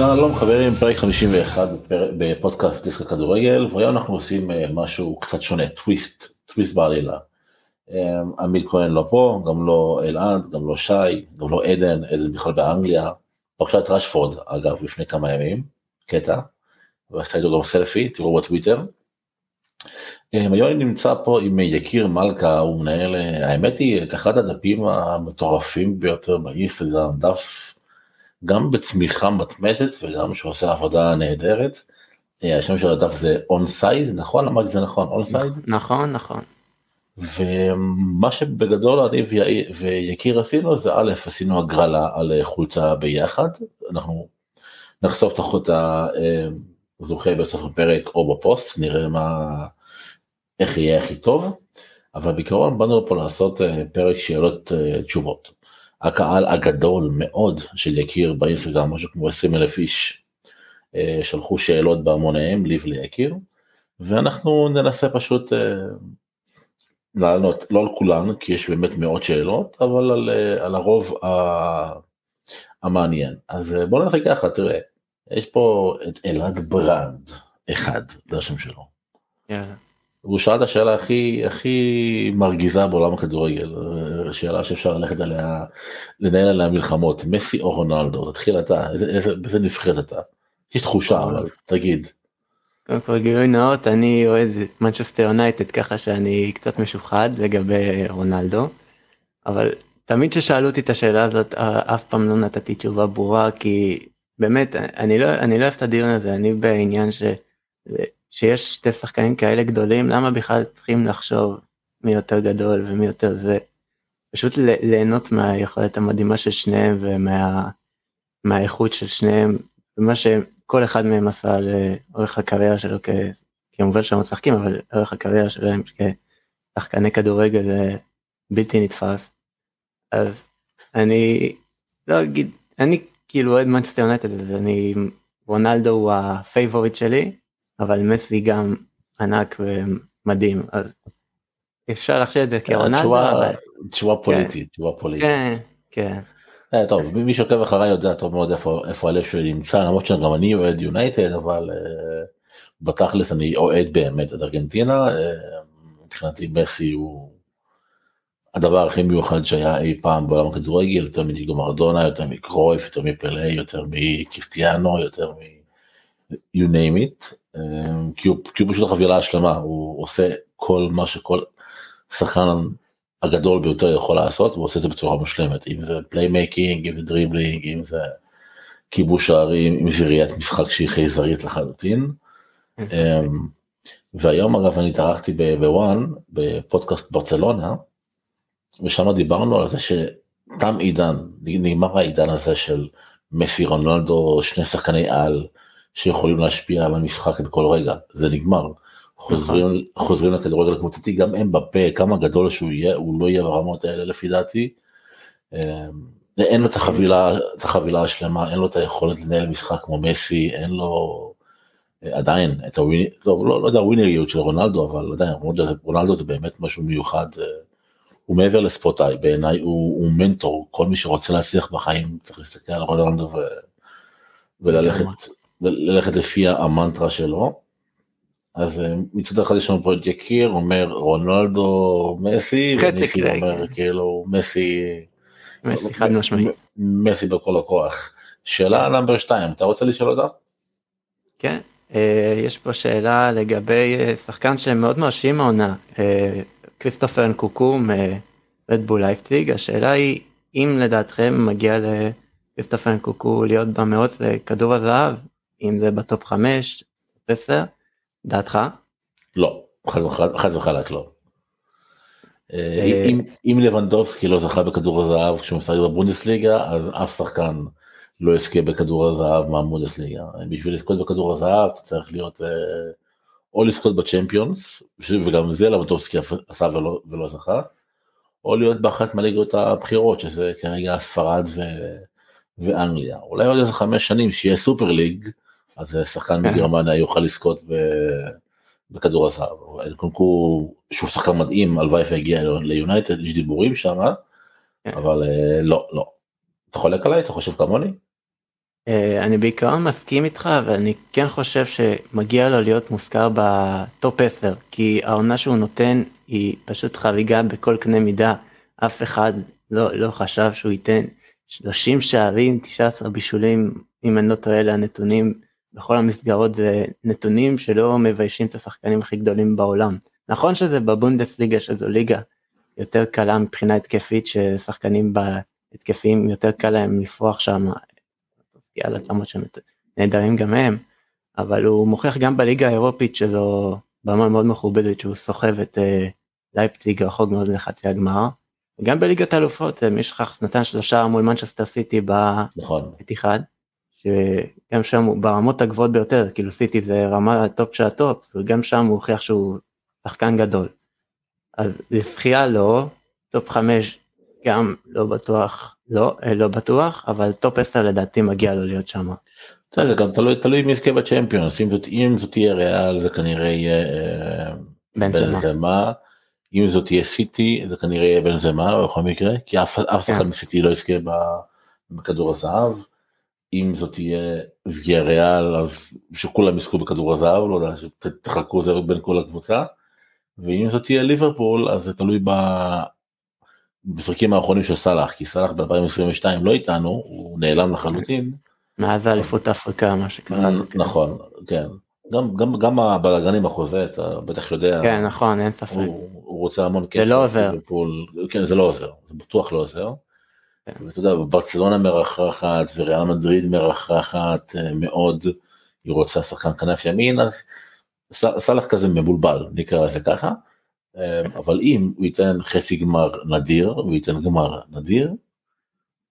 שלום חברים, פרק 51 בפודקאסט דיסק הכדורגל, והיום אנחנו עושים אה, משהו קצת שונה, טוויסט, טוויסט בעלילה. אה, עמית כהן לא פה, גם לא אלעד, גם לא שי, גם לא עדן, עדן בכלל באנגליה. פרשת רשפורד, אגב, לפני כמה ימים, קטע, ועשתה איתו גם סלפי, תראו בטוויטר. אה, היום אני נמצא פה עם יקיר מלכה, הוא מנהל, האמת היא, את אחד הדפים המטורפים ביותר באינסטגרם, דף גם בצמיחה מתמדת וגם שעושה עבודה נהדרת. אה, השם של הדף זה אונסייד נכון אמרתי זה נכון אונסייד נכון נכון. ומה שבגדול אני ויקיר עשינו זה א' עשינו הגרלה על חולצה ביחד אנחנו נחשוף את הזוכה בסוף הפרק או בפוסט נראה מה איך יהיה הכי טוב אבל בעיקרון באנו לפה לעשות אה, פרק שאלות אה, תשובות. הקהל הגדול מאוד של יקיר באינסטגרם, משהו כמו 20 אלף איש, אה, שלחו שאלות בהמוניהם לי וליקיר, ואנחנו ננסה פשוט אה, לענות, לא על כולן, כי יש באמת מאות שאלות, אבל על, אה, על הרוב המעניין. אז בוא נתחיל ככה, תראה, יש פה את אלעד ברנד, אחד, זה השם שלו. Yeah. הוא שאל את השאלה הכי הכי מרגיזה בעולם הכדורגל שאלה שאפשר ללכת עליה לנהל עליה מלחמות מסי או רונלדו תתחיל אתה איזה, נבחרת אתה. יש תחושה אבל תגיד. קודם כל גילוי נאות אני אוהד מנצ'סטר יונייטד ככה שאני קצת משוחד לגבי רונלדו. אבל תמיד ששאלו אותי את השאלה הזאת אף פעם לא נתתי תשובה ברורה כי באמת אני לא אני לא אוהב את הדיון הזה אני בעניין ש... שיש שתי שחקנים כאלה גדולים למה בכלל צריכים לחשוב מי יותר גדול ומי יותר זה. פשוט ליהנות מהיכולת המדהימה של שניהם ומה מהאיכות של שניהם ומה שכל אחד מהם עשה לאורך הקריירה שלו כ... כמובן שהם משחקים אבל לאורך הקריירה שלהם כשחקני כדורגל זה בלתי נתפס. אז אני לא אגיד אני כאילו אוהד מנצ'סטר יונייטד אז אני רונלדו הוא הפייבוריט שלי אבל מסי גם ענק ומדהים אז אפשר לחשוב את זה כרונלדו. תשובה פוליטית, כן. תשובה פוליטית. כן, כן. אה, טוב, מי שעוקב אחריי יודע טוב מאוד איפה, הלב שלי נמצא, למרות שגם אני אוהד יונייטד, אבל uh, בתכלס אני אוהד באמת את ארגנטינה, uh, מבחינתי מסי הוא הדבר הכי מיוחד שהיה אי פעם בעולם הכדורגל, יותר מדיגו מרדונה, יותר מקרויף, יותר מפלה, יותר מקריסטיאנו, יותר מ... you name it, כי הוא, כי הוא פשוט החבילה השלמה, הוא עושה כל מה שכל שחקן הגדול ביותר יכול לעשות, הוא עושה את זה בצורה מושלמת, אם זה playmaking, אם זה דריבלינג, אם זה כיבוש שערים, אם זה ראיית משחק שהיא חייזרית לחלוטין. אמ, והיום אגב אני התארחתי בוואן, בפודקאסט ברצלונה, ושם דיברנו על זה שתם עידן, נגמר העידן הזה של מסי רונלדו, שני שחקני על, שיכולים להשפיע על המשחק בכל רגע, זה נגמר. חוזרים, נכון. חוזרים לכדורגל הקבוצתי, גם הם בפה, כמה גדול שהוא יהיה, הוא לא יהיה ברמות האלה לפי דעתי. אמ, אין לו את החבילה, את החבילה השלמה, אין לו את היכולת לנהל משחק כמו מסי, אין לו עדיין את הווינ... לא, לא, לא יודע הווינריות של רונלדו, אבל עדיין רונלדו, רונלדו זה באמת משהו מיוחד. הוא מעבר לספוטאי, בעיניי הוא, הוא מנטור, כל מי שרוצה להצליח בחיים צריך להסתכל על רונלדו ו... וללכת ללכת לפי המנטרה שלו. אז אה, מצד אחד יש לנו פה את יקיר אומר רונלדו מסי ומסי אומר כאילו מסי מסי חד משמעי מסי בכל הכוח. שאלה נאמבר 2 אתה רוצה לשאול אותה? כן אה, יש פה שאלה לגבי אה, שחקן שמאוד מרשים העונה כריסטופר אנקונקו מרדבול לייפציג השאלה היא אם לדעתכם מגיע לכריסטופר אנקונקו להיות במאות לכדור הזהב אם זה בטופ 5, 10, דעתך? לא, חד וחלק לא. אה, אם, אם לבנדובסקי לא זכה בכדור הזהב כשהוא משחק בבונדסליגה אז אף שחקן לא יזכה בכדור הזהב מהבונדסליגה. בשביל לזכות בכדור הזהב אתה צריך להיות אה, או לזכות בצ'מפיונס וגם זה לבנדובסקי עשה ולא, ולא זכה או להיות באחת מהליגות הבכירות שזה כרגע ספרד ו, ואנגליה אולי עוד איזה חמש שנים שיהיה סופר ליג אז שחקן כן. מגרמניה יוכל לזכות בכדור הזהב. קונקו שהוא שחקן מדהים הלוואי והגיע ליונייטד יש דיבורים שם כן. אבל אה, לא לא. אתה חולק עליי אתה חושב כמוני? אה, אני בעיקרון מסכים איתך ואני כן חושב שמגיע לו להיות מוזכר בטופ 10 כי העונה שהוא נותן היא פשוט חריגה בכל קנה מידה אף אחד לא, לא חשב שהוא ייתן 30 שערים 19 בישולים אם אני לא טועה אלה הנתונים בכל המסגרות זה נתונים שלא מביישים את השחקנים הכי גדולים בעולם נכון שזה בבונדסליגה שזו ליגה יותר קלה מבחינה התקפית ששחקנים בהתקפים יותר קל להם לפרוח שם יאללה למרות שהם נהדרים גם הם אבל הוא מוכיח גם בליגה האירופית שזו במה מאוד מכובדת שהוא סוחב את uh, לייפציג רחוק מאוד לחצי הגמר. גם בליגת האלופות מי שכח נתן שלושה מול מנצ'סטר סיטי נכון. שגם שם הוא ברמות הגבוהות ביותר כאילו סיטי זה רמה הטופ של הטופ וגם שם הוא הוכיח שהוא שחקן גדול. אז זכייה לא טופ חמש גם לא בטוח לא אה, לא בטוח אבל טופ 10 לדעתי מגיע לו להיות שם. זה גם תלוי תלוי מי יזכה בצ'מפיונס אם זאת אם זאת תהיה ריאל זה כנראה יהיה אה, בנזמה אם זאת תהיה סיטי זה כנראה יהיה בנזמה בכל מקרה כי אף אף שחקן כן. מסיטי לא יזכה בכדור הזהב. אם זאת תהיה ויאריאל אז שכולם יזכו בכדור הזהב לא יודע תחלקו זה בין כל הקבוצה. ואם זאת תהיה ליברפול אז זה תלוי במשחקים האחרונים של סאלח כי סאלח ב-2022 לא איתנו הוא נעלם לחלוטין. מאז האליפות אפריקה מה שקרה. נכון כן גם גם גם הבלאגנים בחוזה אתה בטח יודע. כן נכון אין ספק. הוא, הוא רוצה המון כסף. זה לא עוזר. כן זה לא עוזר זה בטוח לא עוזר. כן. ואתה יודע ברצלונה מרחחת וריאל מדריד מרחחת אה, מאוד. היא רוצה שחקן כנף ימין אז סאלח כזה מבולבל נקרא לזה ככה. אמ, אבל אם הוא ייתן חצי גמר נדיר הוא ייתן גמר נדיר.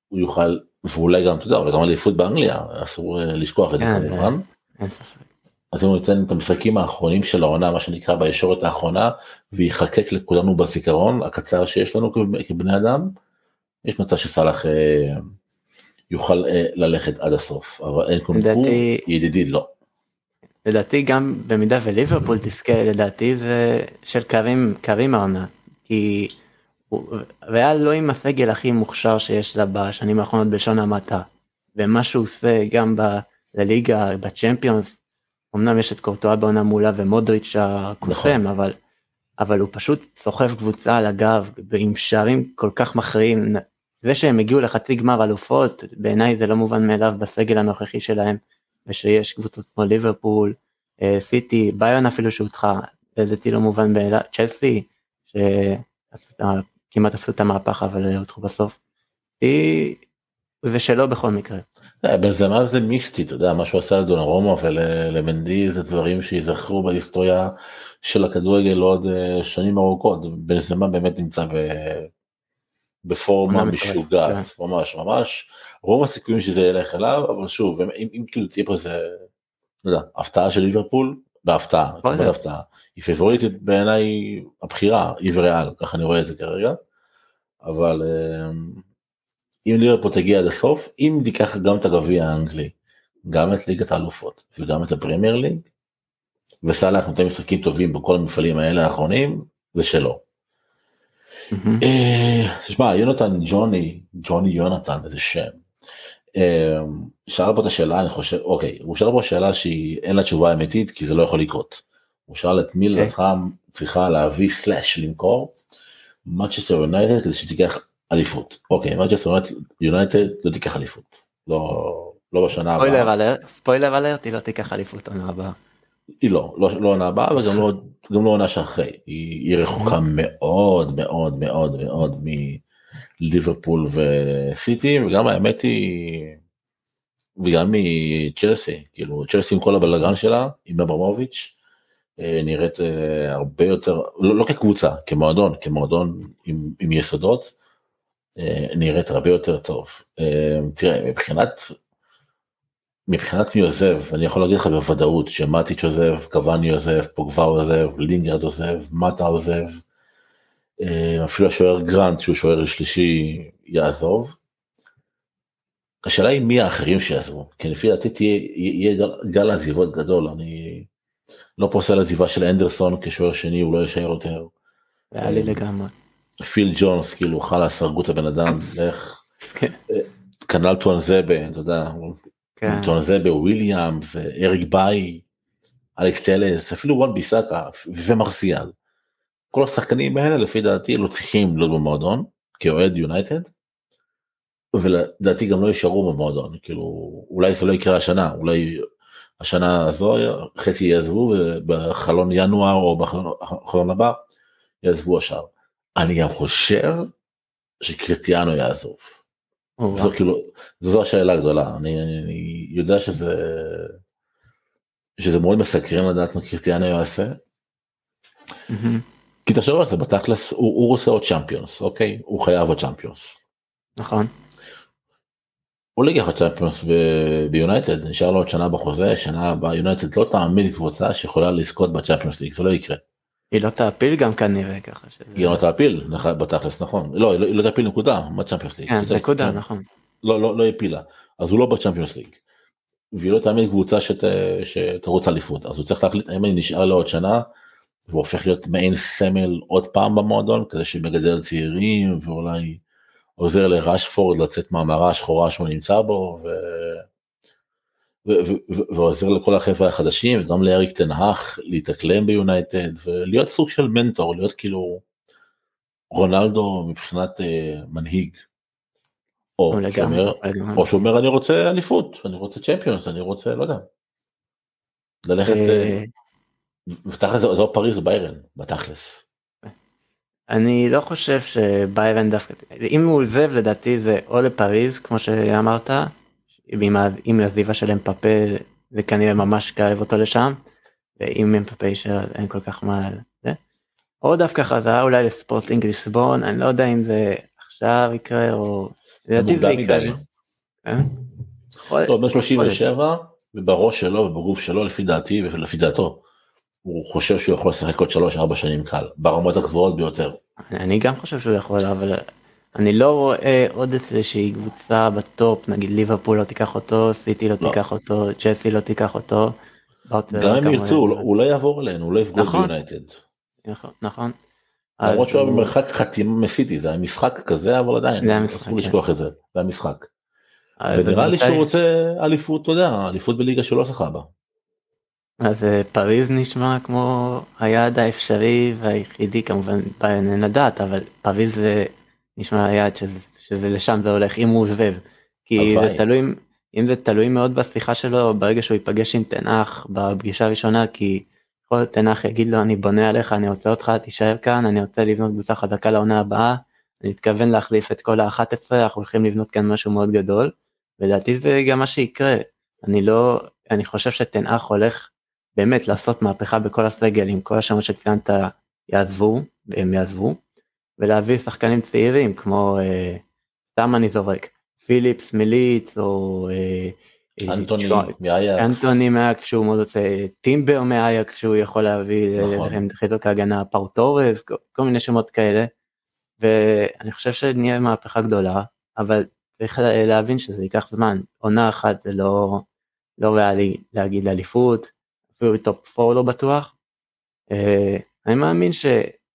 הוא יוכל ואולי גם אתה יודע אולי גם אליפות באנגליה אסור אה, לשכוח את זה כן, כמובן. אז אם הוא ייתן את המשחקים האחרונים של העונה מה שנקרא בישורת האחרונה ויחקק לכולנו בזיכרון הקצר שיש לנו כבני אדם. יש מצב שסאלח אה, יוכל אה, ללכת עד הסוף אבל אין קונקור ידידי לא. לדעתי גם במידה וליברפול תזכה לדעתי זה של קרים קרים העונה כי ריאל לא עם הסגל הכי מוכשר שיש לה בשנים האחרונות בלשון המעטה ומה שהוא עושה גם בליגה בצ'מפיונס אמנם יש את קורטואה בעונה מולה ומודריץ' הקוסם נכון. אבל אבל הוא פשוט סוחב קבוצה על הגב עם שערים כל כך מכריעים זה שהם הגיעו לחצי גמר אלופות בעיניי זה לא מובן מאליו בסגל הנוכחי שלהם ושיש קבוצות כמו ליברפול, אה, סיטי, ביירן אפילו שהודחה, לדעתי לא מובן מאליו, צ'לסי, שכמעט עשו את המהפך אבל הודחו בסוף. זה שלא בכל מקרה. אה, בנזמה זה מיסטי, אתה יודע, מה שהוא עשה לדונרומו ולמנדי זה דברים שיזכרו בהיסטוריה של הכדורגל עוד אה, שנים ארוכות. בנזמה באמת נמצא בפורמה משוגעת, כן. ממש ממש. רוב הסיכויים שזה ילך אליו אבל שוב אם, אם כאילו תהיה פה איזה לא יודע, הפתעה של ליברפול בהפתעה, לא הפתעה, היא פיבוריטית בעיניי הבחירה, היא וריאל, ככה אני רואה את זה כרגע, אבל אמ, אם ליברפול תגיע עד הסוף, אם תיקח גם את הגביע האנגלי, גם את ליגת האלופות וגם את הפרמייר ליג, וסאלח נותן משחקים טובים בכל המפעלים האלה האחרונים, זה שלו. אה, תשמע יונתן ג'וני, ג'וני יונתן איזה שם. אמ, שאל פה את השאלה אני חושב אוקיי הוא שאל פה שאלה שהיא אין לה תשובה אמיתית כי זה לא יכול לקרות. הוא שאל את מי אוקיי. לדעתך צריכה להביא slash למכור. מנצ'סטר יונייטד כדי שתיקח אליפות. אוקיי מנצ'סטר יונייטד לא תיקח אליפות. לא לא בשנה הבאה. spoiler alert היא לא תיקח אליפות עונה הבאה. היא לא, לא, לא עונה הבאה וגם לא, גם לא עונה שאחרי, היא, היא רחוקה מאוד מאוד מאוד מאוד ליברפול וסיטי וגם האמת היא וגם מצ'לסי כאילו צ'לסי עם כל הבלאגן שלה עם אברמוביץ' אה, נראית אה, הרבה יותר לא, לא כקבוצה כמועדון כמועדון עם, עם יסודות אה, נראית הרבה יותר טוב. תראה מבחינת מבחינת מי עוזב אני יכול להגיד לך בוודאות שמטיץ' עוזב קוואני עוזב פוגבה עוזב לינגרד עוזב מטה עוזב אה, אפילו השוער גרנט שהוא שוער שלישי יעזוב. השאלה היא מי האחרים שיעזבו כי לפי דעתי תהיה יהיה גל עזיבות גדול אני לא פוסל עזיבה של אנדרסון כשוער שני הוא לא יישאר יותר. היה לי לגמרי. פיל ג'ונס כאילו חלאס הרגו את הבן אדם לך. כן. כנ"ל טואנזבה אתה יודע כן. זבה, וויליאמס, אריק באיי, אלכס טלס, אפילו וואן ביסאקה ומרסיאל. כל השחקנים האלה לפי דעתי לא צריכים להיות במועדון כאוהד יונייטד. ולדעתי גם לא יישארו במועדון כאילו אולי זה לא יקרה השנה אולי השנה הזו חצי יעזבו ובחלון ינואר או בחלון הבא יעזבו השאר. אני גם חושב שקריסטיאנו יעזוב. זו כאילו זו השאלה הגדולה אני, אני יודע שזה שזה מאוד מסקרן לדעת מה קריסטיאנו יעשה. כי תחשוב על זה בתכלס הוא, הוא רוצה עוד צ'מפיונס אוקיי הוא חייב עוד צ'מפיונס. נכון. הוא לא ייקח צ'מפיונס ביונייטד נשאר לו עוד שנה בחוזה שנה הבאה יונייטד לא תעמיד קבוצה שיכולה לזכות בצ'מפיונס ליג זה לא יקרה. היא לא תעפיל גם כנראה ככה. שזה... היא לא תעפיל בתכלס נכון לא היא לא, לא תעפיל נקודה מה צ'מפיונס ליג. כן, נקודה נכון. לא לא לא הפילה אז הוא לא בצ'מפיונס ליג. והיא לא תעמיד קבוצה שת, שתרוץ אליפות אז הוא צריך להחליט האם אני נשאר לו עוד שנה. והוא הופך להיות מעין סמל עוד פעם במועדון כזה שמגדל צעירים ואולי עוזר לרשפורד לצאת מהמרה השחורה שהוא נמצא בו ו... ועוזר לכל החבר'ה החדשים גם לאריק תנהך להתאקלם ביונייטד ולהיות סוג של מנטור להיות כאילו רונלדו מבחינת uh, מנהיג. או שאומר, או שאומר אני רוצה אליפות אני רוצה צ'מפיונס אני רוצה לא יודע. ללכת אה, ותכל'ס זו פריז או ביירן בתכלס. אני לא חושב שביירן דווקא אם הוא עוזב לדעתי זה או לפריז כמו שאמרת עם הזיבה של אמפפה זה כנראה ממש קרב אותו לשם. ואם אמפפה יישאר אין כל כך מה זה. או דווקא חזרה אולי לספורטינג ליסבון אני לא יודע אם זה עכשיו יקרה או לדעתי זה יקרה. לא, בן 37 ובראש שלו ובגוף שלו לפי דעתי ולפי דעתו הוא חושב שהוא יכול לשחק עוד 3-4 שנים קל ברמות הגבוהות ביותר. אני גם חושב שהוא יכול אבל אני לא רואה עוד איזושהי קבוצה בטופ נגיד ליברפול לא תיקח אותו סיטי לא, לא. תיקח אותו צ'סי לא תיקח אותו. גם אם ירצו הוא לא יעבור אלינו הוא לא יבגוד נכון. ביונייטד. נכון. נכון. למרות שהוא היה במרחק חתימה מסיטי זה היה משחק כזה אבל עדיין אסור כן. לשכוח את זה זה המשחק. ונראה לי שהוא רוצה אליפות אתה יודע אליפות בליגה שלא זכה בה. אז אה, פריז נשמע כמו היעד האפשרי והיחידי כמובן בעניין לדעת אבל פריז זה נשמע היעד שזה, שזה לשם זה הולך אם הוא עוזב. כי זה תלוי אם זה תלוי מאוד בשיחה שלו ברגע שהוא ייפגש עם תנח בפגישה הראשונה כי כל תנח יגיד לו אני בונה עליך אני רוצה אותך תישאר כאן אני רוצה לבנות קבוצה חזקה לעונה הבאה אני מתכוון להחליף את כל ה-11 אנחנו הולכים לבנות כאן משהו מאוד גדול. לדעתי זה גם מה שיקרה אני לא אני חושב שתנח הולך באמת לעשות מהפכה בכל הסגל עם כל השמות שציינת יעזבו והם יעזבו ולהביא שחקנים צעירים כמו אה, סתם אני זורק פיליפס מיליץ או אה, אה אנטוני מאייקס שהוא מאוד רוצה טימבר מאייקס שהוא יכול להביא נכון. לכם חיזוק ההגנה פאו טורס כל, מיני שמות כאלה. ואני חושב שנהיה מהפכה גדולה אבל צריך להבין שזה ייקח זמן עונה אחת זה לא לא ריאלי להגיד לאליפות אפילו בטופ 4 לא בטוח. אני מאמין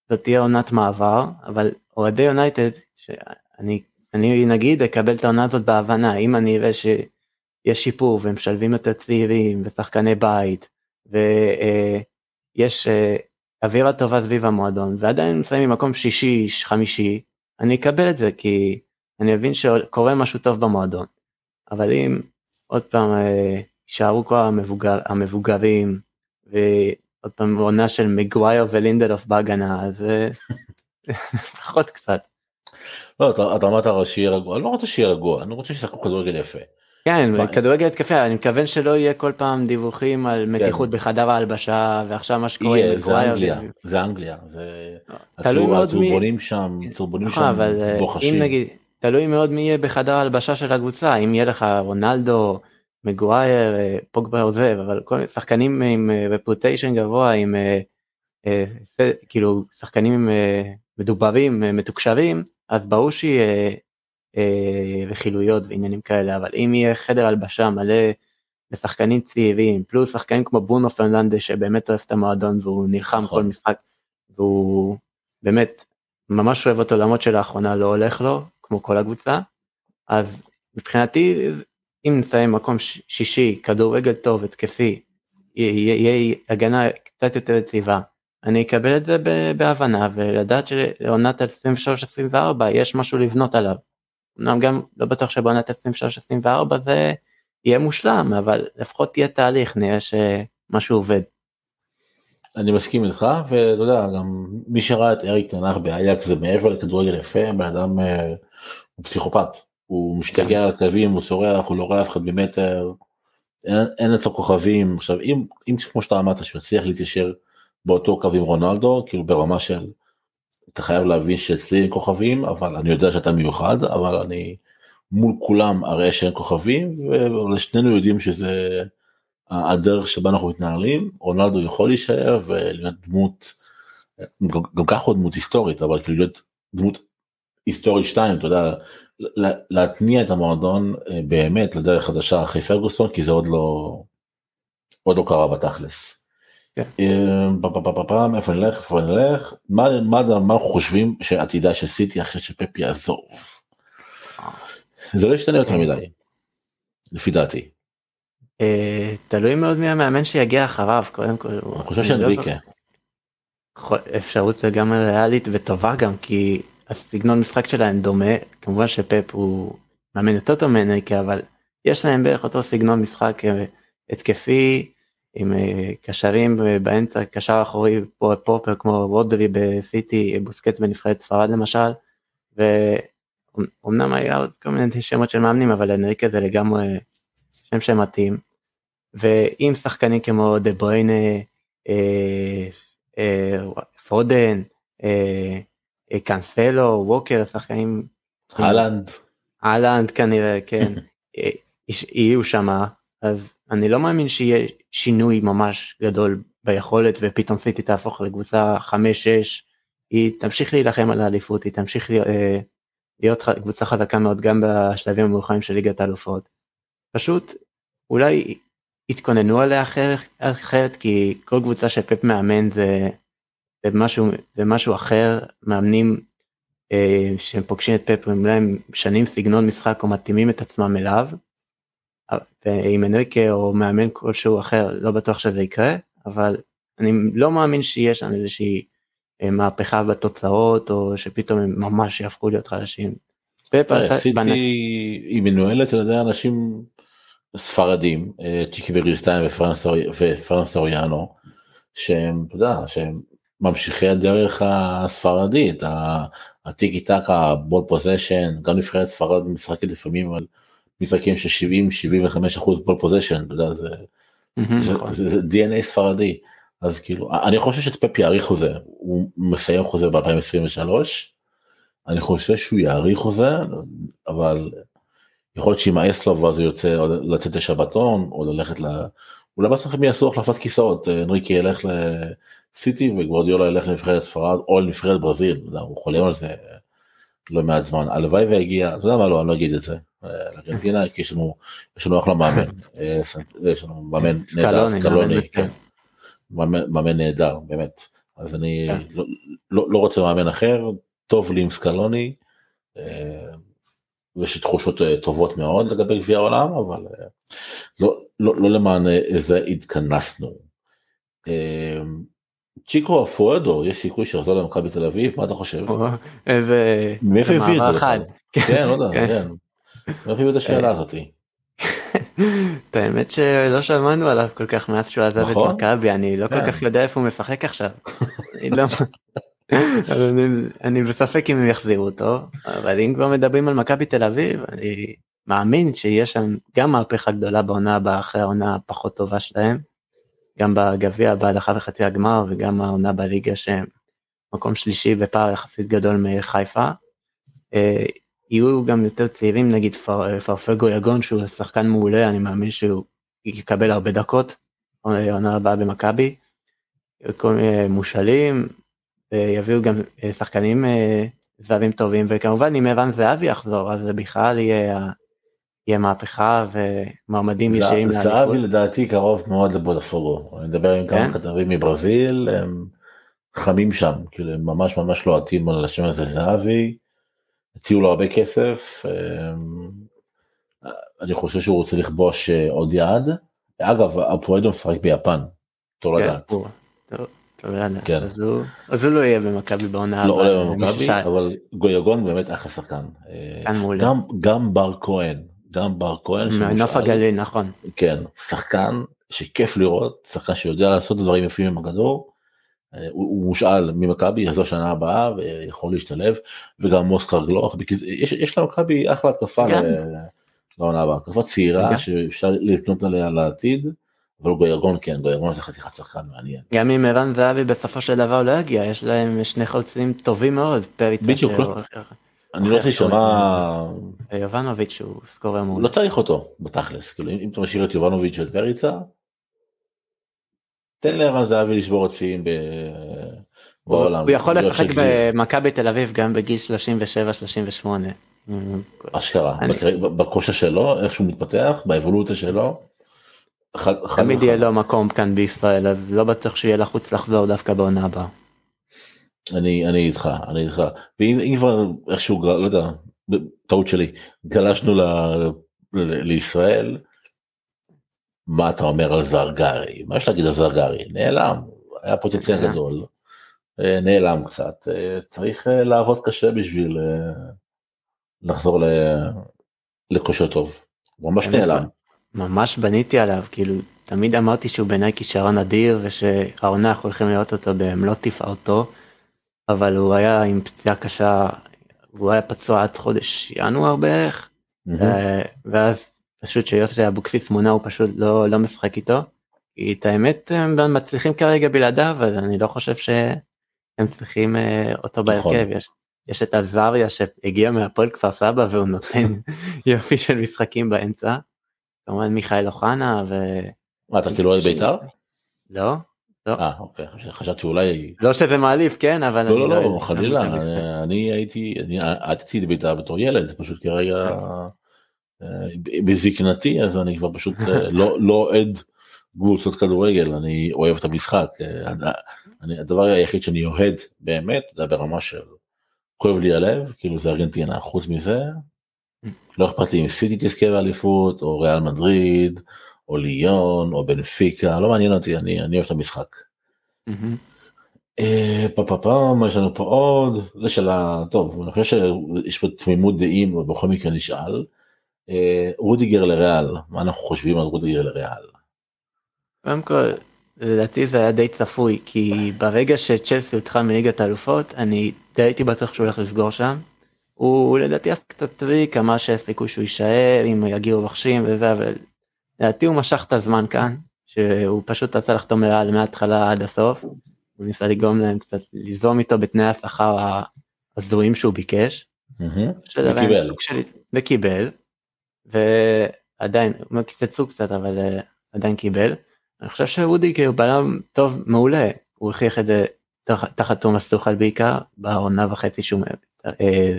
שזאת תהיה עונת מעבר אבל אוהדי יונייטד שאני אני נגיד אקבל את העונה הזאת בהבנה אם אני אראה שיש שיפור והם משלבים יותר צעירים ושחקני בית ויש אה, אווירה טובה סביב המועדון ועדיין מסיימים מקום שישי חמישי אני אקבל את זה כי אני מבין שקורה משהו טוב במועדון. אבל אם עוד פעם אה, יישארו כל המבוגר, המבוגרים ועוד פעם עונה של מגווייר ולינדלוף בהגנה אז פחות קצת. לא אתה, אתה אמרת שיהיה רגוע אני לא רוצה שיהיה רגוע אני רוצה שישחקו כדורגל יפה. כן כדורגל התקפי אני מתכוון שלא יהיה כל פעם דיווחים על כן. מתיחות. בחדר ההלבשה ועכשיו מה שקורה זה אנגליה זה אנגליה זה לא, הצהובונים שם צהובונים נכון, שם אה, בוחשים. תלוי מאוד מי יהיה בחדר ההלבשה של הקבוצה אם יהיה לך רונלדו מגווייר אה, פוגבה עוזב אבל כל מיני שחקנים עם רפוטיישן גבוה עם אה, אה, כאילו שחקנים מדוברים מתוקשרים אז ברור שיהיה רכילויות ועניינים כאלה אבל אם יהיה חדר הלבשה מלא לשחקנים צעירים פלוס שחקנים כמו בונו פרננדה שבאמת אוהב את המועדון והוא נלחם כל נכון. משחק והוא באמת ממש אוהב אותו למרות שלאחרונה לא הולך לו כמו כל הקבוצה אז מבחינתי אם נסיים מקום שישי, כדורגל טוב, התקפי, יהיה הגנה קצת יותר יציבה, אני אקבל את זה בהבנה ולדעת שלעונת 23-24 יש משהו לבנות עליו. אמנם גם לא בטוח שבעונת 23-24 זה יהיה מושלם, אבל לפחות תהיה תהליך, נראה שמשהו עובד. אני מסכים איתך ואתה יודע גם מי שראה את אריק תנח באייקס זה מעבר לכדורגל יפה בן אדם אה, הוא פסיכופת הוא משתגע על כלבים הוא צורח הוא לא רואה אף אחד במטר. אין, אין אצלו כוכבים. עכשיו אם אם כמו שאתה אמרת שהוא יצליח להתיישר באותו קו עם רונלדו כאילו ברמה של אתה חייב להבין שאצלי אין כוכבים אבל אני יודע שאתה מיוחד אבל אני מול כולם הרי שאין כוכבים ושנינו יודעים שזה הדרך שבה אנחנו מתנהלים. רונלדו יכול להישאר ולהיות דמות גם ככה הוא דמות היסטורית אבל כאילו להיות דמות היסטורית 2 אתה יודע להתניע את המועדון אה, באמת לדרך חדשה אחרי פרגוסון כי זה עוד לא עוד לא קרה בתכלס. כן. אה, איפה נלך איפה נלך מה אנחנו חושבים שעתידה של סיטי אחרי שפפי יעזוב. אה. זה לא ישתנה יותר מדי לפי דעתי. תלוי מאוד מי המאמן שיגיע אחריו קודם כל. אני חושב שאנריקה. לא אפשרות גם ריאלית וטובה גם כי הסגנון משחק שלהם דומה כמובן שפפ הוא מאמן יותר טוב מאנריקה אבל יש להם בערך אותו סגנון משחק התקפי עם אה, קשרים באמצע קשר אחורי פה פופר כמו וודרי בסיטי בוסקט בנבחרת ספרד למשל. ואומנם היה עוד כל מיני שמות של מאמנים אבל אנריקה זה לגמרי שם שמתאים. ועם שחקנים כמו דה בריינה, אה, אה, פודן, אה, אה, קאנסלו, ווקר, שחקנים... אהלנד. אהלנד כנראה, כן. אה, יהיו שמה, אז אני לא מאמין שיהיה שינוי ממש גדול ביכולת ופתאום סיטי תהפוך לקבוצה 5-6, היא תמשיך להילחם על האליפות, היא תמשיך אה, להיות קבוצה חזקה מאוד גם בשלבים המאוחרים של ליגת האלופות. פשוט אולי יתכוננו עליה אחרת, אחרת כי כל קבוצה שפפ מאמן זה, זה, משהו, זה משהו אחר, מאמנים אה, שהם פוגשים את פפ אולי הם משנים סגנון משחק או מתאימים את עצמם אליו. ועם אנריקה או מאמן כלשהו אחר לא בטוח שזה יקרה אבל אני לא מאמין שיש שם איזושהי אה, מהפכה בתוצאות או שפתאום הם ממש יהפכו להיות חדשים. סיטי היא מנוהלת על ידי אנשים ספרדים אה, צ'יקי בגיריסטיין ופראן סוריאנו שהם אתה יודע שהם ממשיכי הדרך הספרדית הטיקי טקה ball possession גם נבחרת ספרד משחקת לפעמים על משחקים של 70 75 אחוז ball possession אתה יודע זה, זה, נכון. זה, זה DNA ספרדי אז כאילו אני חושב שפפ יאריך חוזה הוא מסיים חוזה ב2023 אני חושב שהוא יאריך חוזה אבל יכול להיות שעם האסלוב אז הוא יוצא לצאת לשבתון או ללכת ל... אולי בסוף הם יעשו החלפת כיסאות אנריקי ילך לסיטי וגוורדיולה ילך לנבחרת ספרד או לנבחרת ברזיל הוא חולם על זה לא מעט זמן הלוואי והגיע אתה יודע מה לא אני לא אגיד את זה לארגנטינה כי יש לנו יש לנו אחלה מאמן אה, יש לנו מאמן נהדר סקלוני כן. מאמן נהדר באמת אז אני כן. לא, לא, לא רוצה מאמן אחר טוב לי עם סקלוני. אה, ויש תחושות אה, טובות מאוד לגבי גביע העולם אבל אה, לא, לא, למען איזה אה, התכנסנו. צ'יקו אפואדו יש סיכוי שיחזור למכבי תל אביב מה אתה חושב? מאיפה הביא את זה? כן, לא יודע, כן. כן. מאיפה הביא את השאלה הזאתי? את האמת שלא שמענו עליו כל כך מאז שהוא עזב את נכון. מכבי אני לא כל כן. כך יודע איפה הוא משחק עכשיו. לא- אני בספק אם הם יחזירו אותו אבל אם כבר מדברים על מכבי תל אביב אני מאמין שיש שם גם מהפכה גדולה בעונה הבאה אחרי העונה הפחות טובה שלהם. גם בגביע בהדחה וחצי הגמר וגם העונה בליגה שהם מקום שלישי ופער יחסית גדול מחיפה. אה, יהיו גם יותר צעירים נגיד פרפגו יגון שהוא שחקן מעולה אני מאמין שהוא יקבל הרבה דקות עונה הבאה במכבי. כל מיני מושאלים ויביאו גם אה, שחקנים אה, זרים טובים וכמובן אם ערן זהבי יחזור אז זה בכלל יהיה, יהיה מהפכה ומועמדים ישרים לאליפות. זהבי לדעתי קרוב מאוד לבודפורו אני מדבר עם כמה כן? כתבים מברזיל הם חמים שם כאילו הם ממש ממש לוהטים על השם הזה זהבי. הציעו לו הרבה כסף. אני חושב שהוא רוצה לכבוש אה, עוד יעד. אגב, הפואדו משחק ביפן, תור כן. אז הוא- לא יהיה במכבי בעונה לא עולה הבאה, מי במכבי, ששאל. אבל גויגון באמת אחלה שחקן. אה, גם בר כהן, גם בר כהן, שמושאל, הגליל, נכון. כן, שחקן שכיף לראות, שחקן שיודע לעשות דברים יפים עם הכדור. אה, הוא, הוא מושאל ממכבי, יחזור שנה הבאה ויכול להשתלב, וגם אוסקר גלוך, יש, יש למכבי אחלה התקפה לעונה הבאה, התקפה צעירה גם. שאפשר לבנות עליה לעתיד, אבל גויגון כן, גויגון זה חתיכת שחקן מעניין. גם אם ערן זהבי בסופו של דבר לא יגיע, יש להם שני חלוצים טובים מאוד, פריצה בדיוק, לא- אני לא רוצה להישמע, יובנוביץ' הוא סקורר לא מעולה. צריך אותו בתכלס, כאילו אם אתה משאיר את יובנוביץ' ואת פריצה, תן לערן זהבי לשבור את שיאים בעולם. הוא יכול לשחק. במכבי תל אביב גם בגיל 37-38. אשכרה, בכושר שלו, איך שהוא מתפתח, באבולוציה שלו. תמיד. יהיה לו מקום כאן בישראל, אז לא בטוח שהוא יהיה לחוץ לחזור דווקא בעונה הבאה. אני אני איתך אני איתך. ואם אם כבר איכשהו לא יודע טעות שלי גלשנו ל, ל, לישראל. מה אתה אומר על זרגרי? מה יש להגיד על זרגרי? נעלם היה פוטנציאל. גדול. אה, נעלם קצת. אה, צריך אה, לעבוד קשה בשביל לחזור ל- לכושר טוב. הוא ממש נעלם. ממש בניתי עליו, כאילו, תמיד אמרתי שהוא בעיניי כישרון אדיר, ושהעונה אנחנו הולכים לראות אותו במלוא תפארתו, אבל הוא היה עם פציעה קשה, והוא היה פצוע עד חודש ינואר בערך. אה, ואז פשוט שיוסי אבוקסיס מונה הוא פשוט לא, לא משחק איתו. כי את האמת הם מצליחים כרגע בלעדיו אז אני לא חושב שהם צריכים אה, אותו נכון. בהרכב יש, יש את עזריה שהגיע מהפועל כפר סבא והוא נותן יופי של משחקים באמצע. כמובן מיכאל אוחנה ו... מה אתה כאילו אוהד בית"ר? לא אה אוקיי. חשבתי אולי לא שזה מעליב כן אבל לא לא לא יודע, חלילה במשחק. אני- אני הייתי אני עדתי לבית"ר בתור ילד פשוט כרגע אה, בזקנתי אז אני כבר פשוט אה, לא לא אוהד קבוצות כדורגל אני אוהב את המשחק. אה, אני הדבר היחיד שאני אוהד באמת זה ברמה של כואב לי הלב כאילו זה ארגנטינה. חוץ מזה לא אכפת לי אם סיטי תזכה באליפות או ריאל מדריד או ליון או בנפיקה לא מעניין אותי אני אני אוהב את המשחק. אה, פה פה פה מה יש לנו פה עוד זה שאלה טוב אני חושב שיש פה תמימות דעים אבל בכל מקרה נשאל. אה, רודיגר לריאל מה אנחנו חושבים על רודיגר לריאל. קודם כל לדעתי זה היה די צפוי כי ברגע שצ'לסי הודחה מליגת האלופות אני די הייתי בטוח שהוא הולך לסגור שם. הוא לדעתי עשה קצת טריק אמר שיש סיכוי שהוא יישאר אם יגיעו רוכשים וזה אבל לדעתי הוא משך את הזמן כאן שהוא פשוט רצה לחתום לריאל מההתחלה עד הסוף. הוא ניסה לגרום להם קצת ליזום איתו בתנאי השכר ההזויים שהוא ביקש. וקיבל. וקיבל. ועדיין הם קיצצו קצת אבל אה, עדיין קיבל. אני חושב שאודי הוא בלם טוב מעולה הוא הכריח את זה תח- תחת תומאס טוחל בעיקר בעונה וחצי שהוא אה,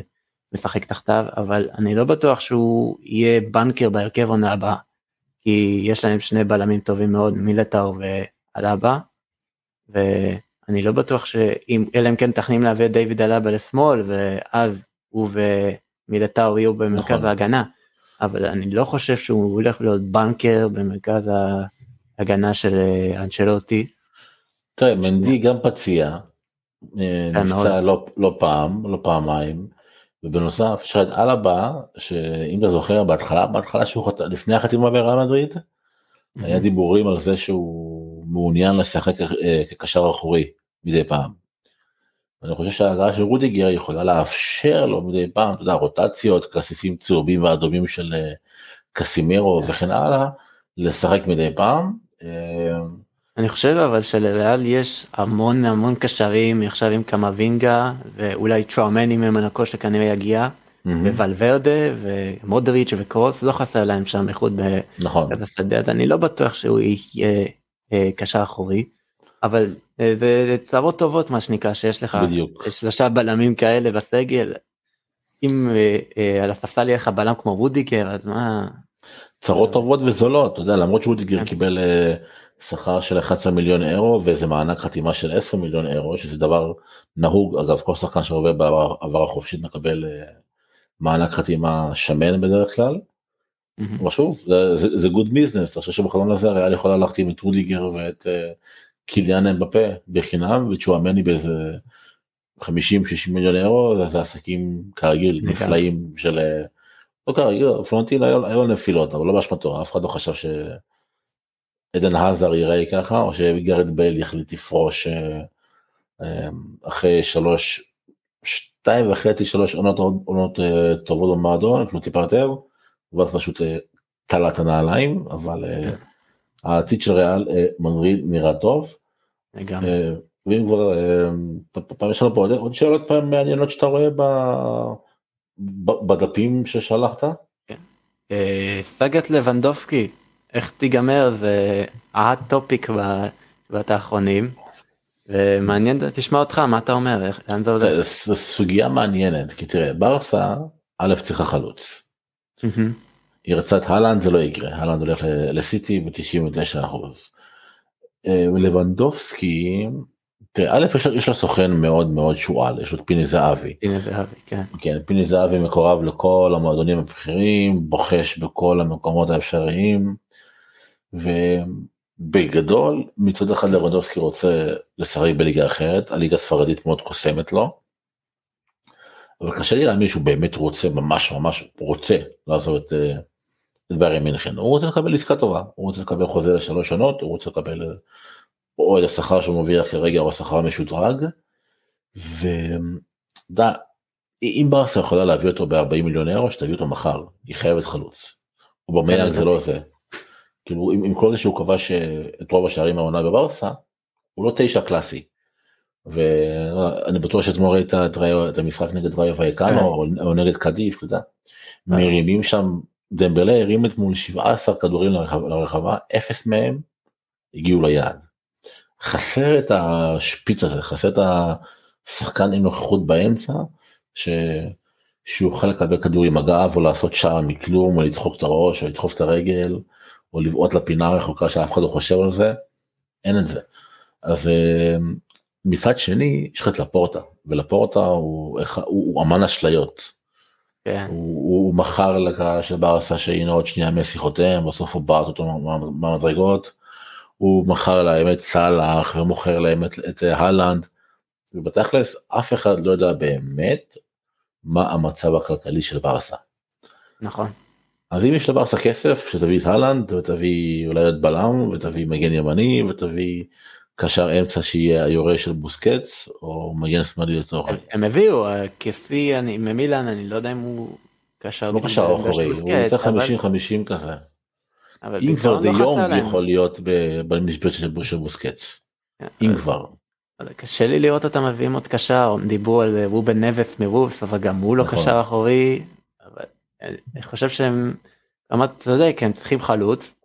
משחק תחתיו אבל אני לא בטוח שהוא יהיה בנקר בהרכב עונה הבאה. כי יש להם שני בלמים טובים מאוד מילטאו ואלבה. ואני לא בטוח שאם אלא אם כן תכננים להביא את דיוויד אלבה לשמאל ואז הוא ומילטאו יהיו במרכז נכון. ההגנה. אבל אני לא חושב שהוא הולך להיות בנקר במרכז ההגנה של אה, אנצ'לוטי. תראה מנדי גם פציע. אה, כן, נפצע. לא לא פעם לא פעמיים. ובנוסף יש לך את אלבה שאם אתה זוכר בהתחלה בהתחלה שהוא חת... לפני החתימה בריאל מדריד היה דיבורים על זה שהוא מעוניין לשחק אה, כקשר אחורי מדי פעם. אני חושב שההגעה של רודיגר יכולה לאפשר לו מדי פעם, אתה יודע, רוטציות, כרסיסים צהובים ואדומים של אה, קסימירו וכן הלאה, לשחק מדי פעם. אני חושב אבל שלריאל יש המון המון קשרים עכשיו עם קמבינגה ואולי טראומני ממנקו שכנראה יגיע מהמם, וולברדה ומודריץ' וקרוס לא חסר להם שם איכות נכון, במרכז השדה אז אני לא בטוח שהוא יהיה אה, קשר אחורי אבל אה, זה זה צרות טובות מה שנקרא שיש לך בדיוק. שלושה בלמים כאלה בסגל. אם אה, על הספסל יהיה לך בלם כמו רודיקר אז מה צרות טובות וזולות, אתה יודע, למרות שרודיגר כן. קיבל שכר של 11 מיליון אירו ואיזה מענק חתימה של 10 מיליון אירו, שזה דבר נהוג, אגב, כל שחקן שעובר בעבר החופשית מקבל אה, מענק חתימה שמן בדרך כלל. אבל שוב זה good business, אני חושב שבחלון הזה ריאל יכולה להחתים את רודיגר ואת אה, קיליאן אמבפה בחינם וצ'ואמני באיזה 50-60 מיליון אירו זה עסקים כרגיל נפלאים של אה, לא כרגיל פלורנטינו היו לו נפילות אבל לא באשמתו אף אחד לא חשב שעדן האזר ייראה ככה או שגרד בייל יחליט לפרוש אה, אחרי שלוש שתיים וחצי שלוש עונות עונות טובות במועדון אפילו טיפה יותר. ואז פשוט תלה את הנעליים אבל כן. העתיד של ריאל מנריד נראה טוב. ואם כבר פעם יש לנו פה עוד שאלות פעם מעניינות שאתה רואה בדפים ששלחת. כן. סאגת לבנדובסקי איך תיגמר זה ה hot topic בשבועות האחרונים. ומעניין תשמע אותך מה אתה אומר איך לאן זה הולך. זו סוגיה מעניינת כי תראה ברסה א' צריכה חלוץ. היא רצה את הלנד זה לא יקרה הלנד הולך לסיטי ב-99 אחוז. אה, לבנדובסקי תראה א' יש לו סוכן מאוד מאוד שועל יש לו את פיני זהבי. פיני זהבי כן. כן פיני זהבי מקורב לכל המועדונים הבכירים בוחש בכל המקומות האפשריים. ובגדול מצד אחד לבנדובסקי רוצה לשחק בליגה אחרת הליגה הספרדית מאוד קוסמת לו. אבל קשה לי להאמין שהוא באמת רוצה ממש ממש רוצה לעזוב את אה, ביירן מינכן הוא רוצה לקבל עסקה טובה הוא רוצה לקבל חוזה לשלוש שנות הוא רוצה לקבל או את השכר שהוא מרוויח כרגע או השכר המשודרג. ואתה אם ברסה יכולה להביא אותו ב-40 מיליון אירו שתביא אותו מחר היא חייבת חלוץ. או במאה זה לא זה. כאילו עם, עם כל זה שהוא כבש את רוב השערים העונה בברסה הוא לא תשע קלאסי. ואני בטוח שאתמול ראית את המשחק נגד ראיו וייקנו כן. או נגד קדיס אתה יודע. אה. מרימים שם דמבלה הרים אתמול 17 כדורים לרחבה, אפס מהם הגיעו ליעד. חסר את השפיץ הזה, חסר את השחקן עם נוכחות באמצע, ש... שיוכל לקבל כדור עם הגב או לעשות שער מכלום או לדחוק את הראש או לדחוף את הרגל או לבעוט לפינה הרחוקה שאף אחד לא חושב על זה, אין את זה. אז אה, מצד שני יש לך את לפורטה ולפורטה הוא, הוא, הוא אמן אשליות. כן. הוא, הוא מכר לקהל של ברסה שהנה עוד שנייה מסי חותם בסוף הוא בעט אותו מהמדרגות. הוא מכר להם את סאלח ומוכר להם את, את הלנד. ובתכלס אף אחד לא יודע באמת מה המצב הכלכלי של ברסה. נכון. אז אם יש לברסה כסף שתביא את הלנד ותביא אולי את בלם ותביא מגן ימני ותביא קשר אמצע שיהיה היורש של בוסקץ או מגן שמאלי לצורך העניין. הם הביאו כסי אני ממילן אני לא יודע אם הוא קשר לא קשר אחורי הוא יוצא 50 50 כזה. אם כבר דה יונג יכול להיות במשבצת של בוסקץ. כן, אם כבר. קשה לי לראות אותם מביאים עוד קשר דיברו על רובן נבס מרובס אבל גם הוא לא נכון. קשר אחורי. אני חושב שהם אמרת צודק הם צריכים חלוץ.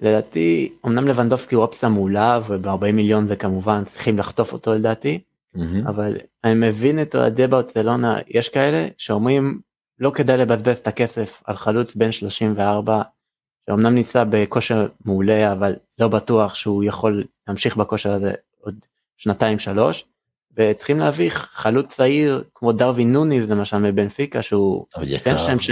לדעתי אמנם לבנדובסקי הוא אופציה מעולה וב-40 מיליון זה כמובן צריכים לחטוף אותו לדעתי. mm-hmm. אבל אני מבין את אוהדי ברצלונה יש כאלה שאומרים לא כדאי לבזבז את הכסף על חלוץ בן 34 שאומנם ניסה בכושר מעולה אבל לא בטוח שהוא יכול להמשיך בכושר הזה עוד שנתיים שלוש וצריכים להביא חלוץ צעיר כמו דרווין נוניז למשל מבנפיקה שהוא אבל יקר, ש...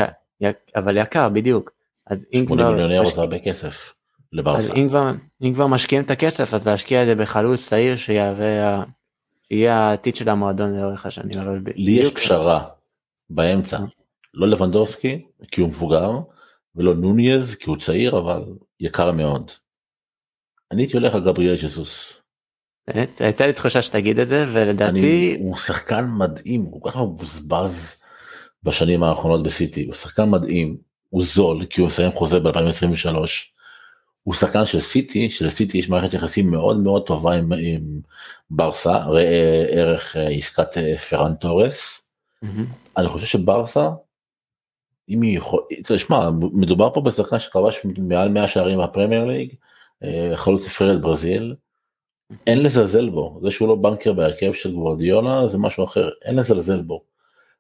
אבל יקר בדיוק. אז אם כבר... מיליון אירו זה הרבה כסף. לברסה. אם כבר, אם כבר משקיעים את הכסף אז להשקיע את זה בחלוץ צעיר שיהווה, שיהיה העתיד של המועדון לאורך השנים. לי יש פשרה באמצע. לא לבנדובסקי כי הוא מבוגר ולא נוניז כי הוא צעיר אבל יקר מאוד. אני הייתי הולך על גבריאל ג'סוס. הייתה לי תחושה שתגיד את זה ולדעתי הוא שחקן מדהים הוא כל כך מבוזבז בשנים האחרונות בסיטי הוא שחקן מדהים הוא זול כי הוא מסיים חוזה ב-2023 הוא שחקן של סיטי, שלסיטי יש מערכת יחסים מאוד מאוד טובה עם, עם ברסה, ראה ערך אה, עסקת אה, פרן תורס. Mm-hmm. אני חושב שברסה, אם היא יכול, תשמע, מדובר פה בשחקן שכבש מעל 100 שערים מהפרמייר ליג, יכול להיות נבחרת ברזיל, אין לזלזל בו, זה שהוא לא בנקר בהרכב של גוורדיולה זה משהו אחר, אין לזלזל בו.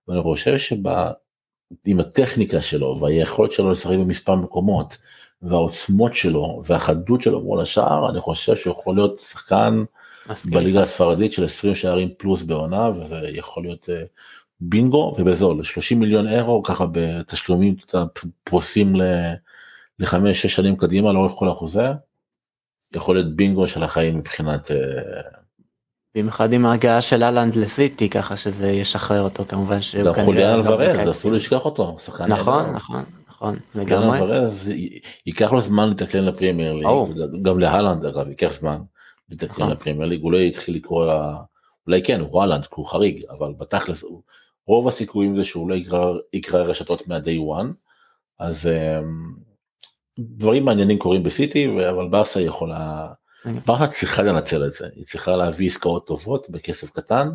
ואני חושב שעם הטכניקה שלו והיכולת שלו לשחק במספר מקומות, והעוצמות שלו והחדות שלו מול השער אני חושב שהוא יכול להיות שחקן בליגה הספרדית של 20 שערים פלוס בעונה וזה יכול להיות uh, בינגו ובזול 30 מיליון אירו ככה בתשלומים פרוסים לחמש שש שנים קדימה לאורך כל החוזה. יכול להיות בינגו של החיים מבחינת. אה, במיוחד עם ההגעה של אהלנד לסיטי ככה שזה ישחרר אותו כמובן שהוא גם חוליאן אלוורז אסור לשכוח אותו. נכון נכון נכון לגמרי. אלוורז ייקח לו זמן לתקלן לפרימייר ליג גם להלנד אגב ייקח זמן לתקלן נכון. לפרימייר ליג הוא לא יתחיל לקרוא אולי כן הוא אהלנד כי הוא חריג אבל בתכלס רוב הסיכויים זה שהוא לא יקרא רשתות מהday one אז אמ, דברים מעניינים קורים בסיטי אבל ברסה יכולה ברסה צריכה לנצל את זה היא צריכה להביא עסקאות טובות בכסף קטן.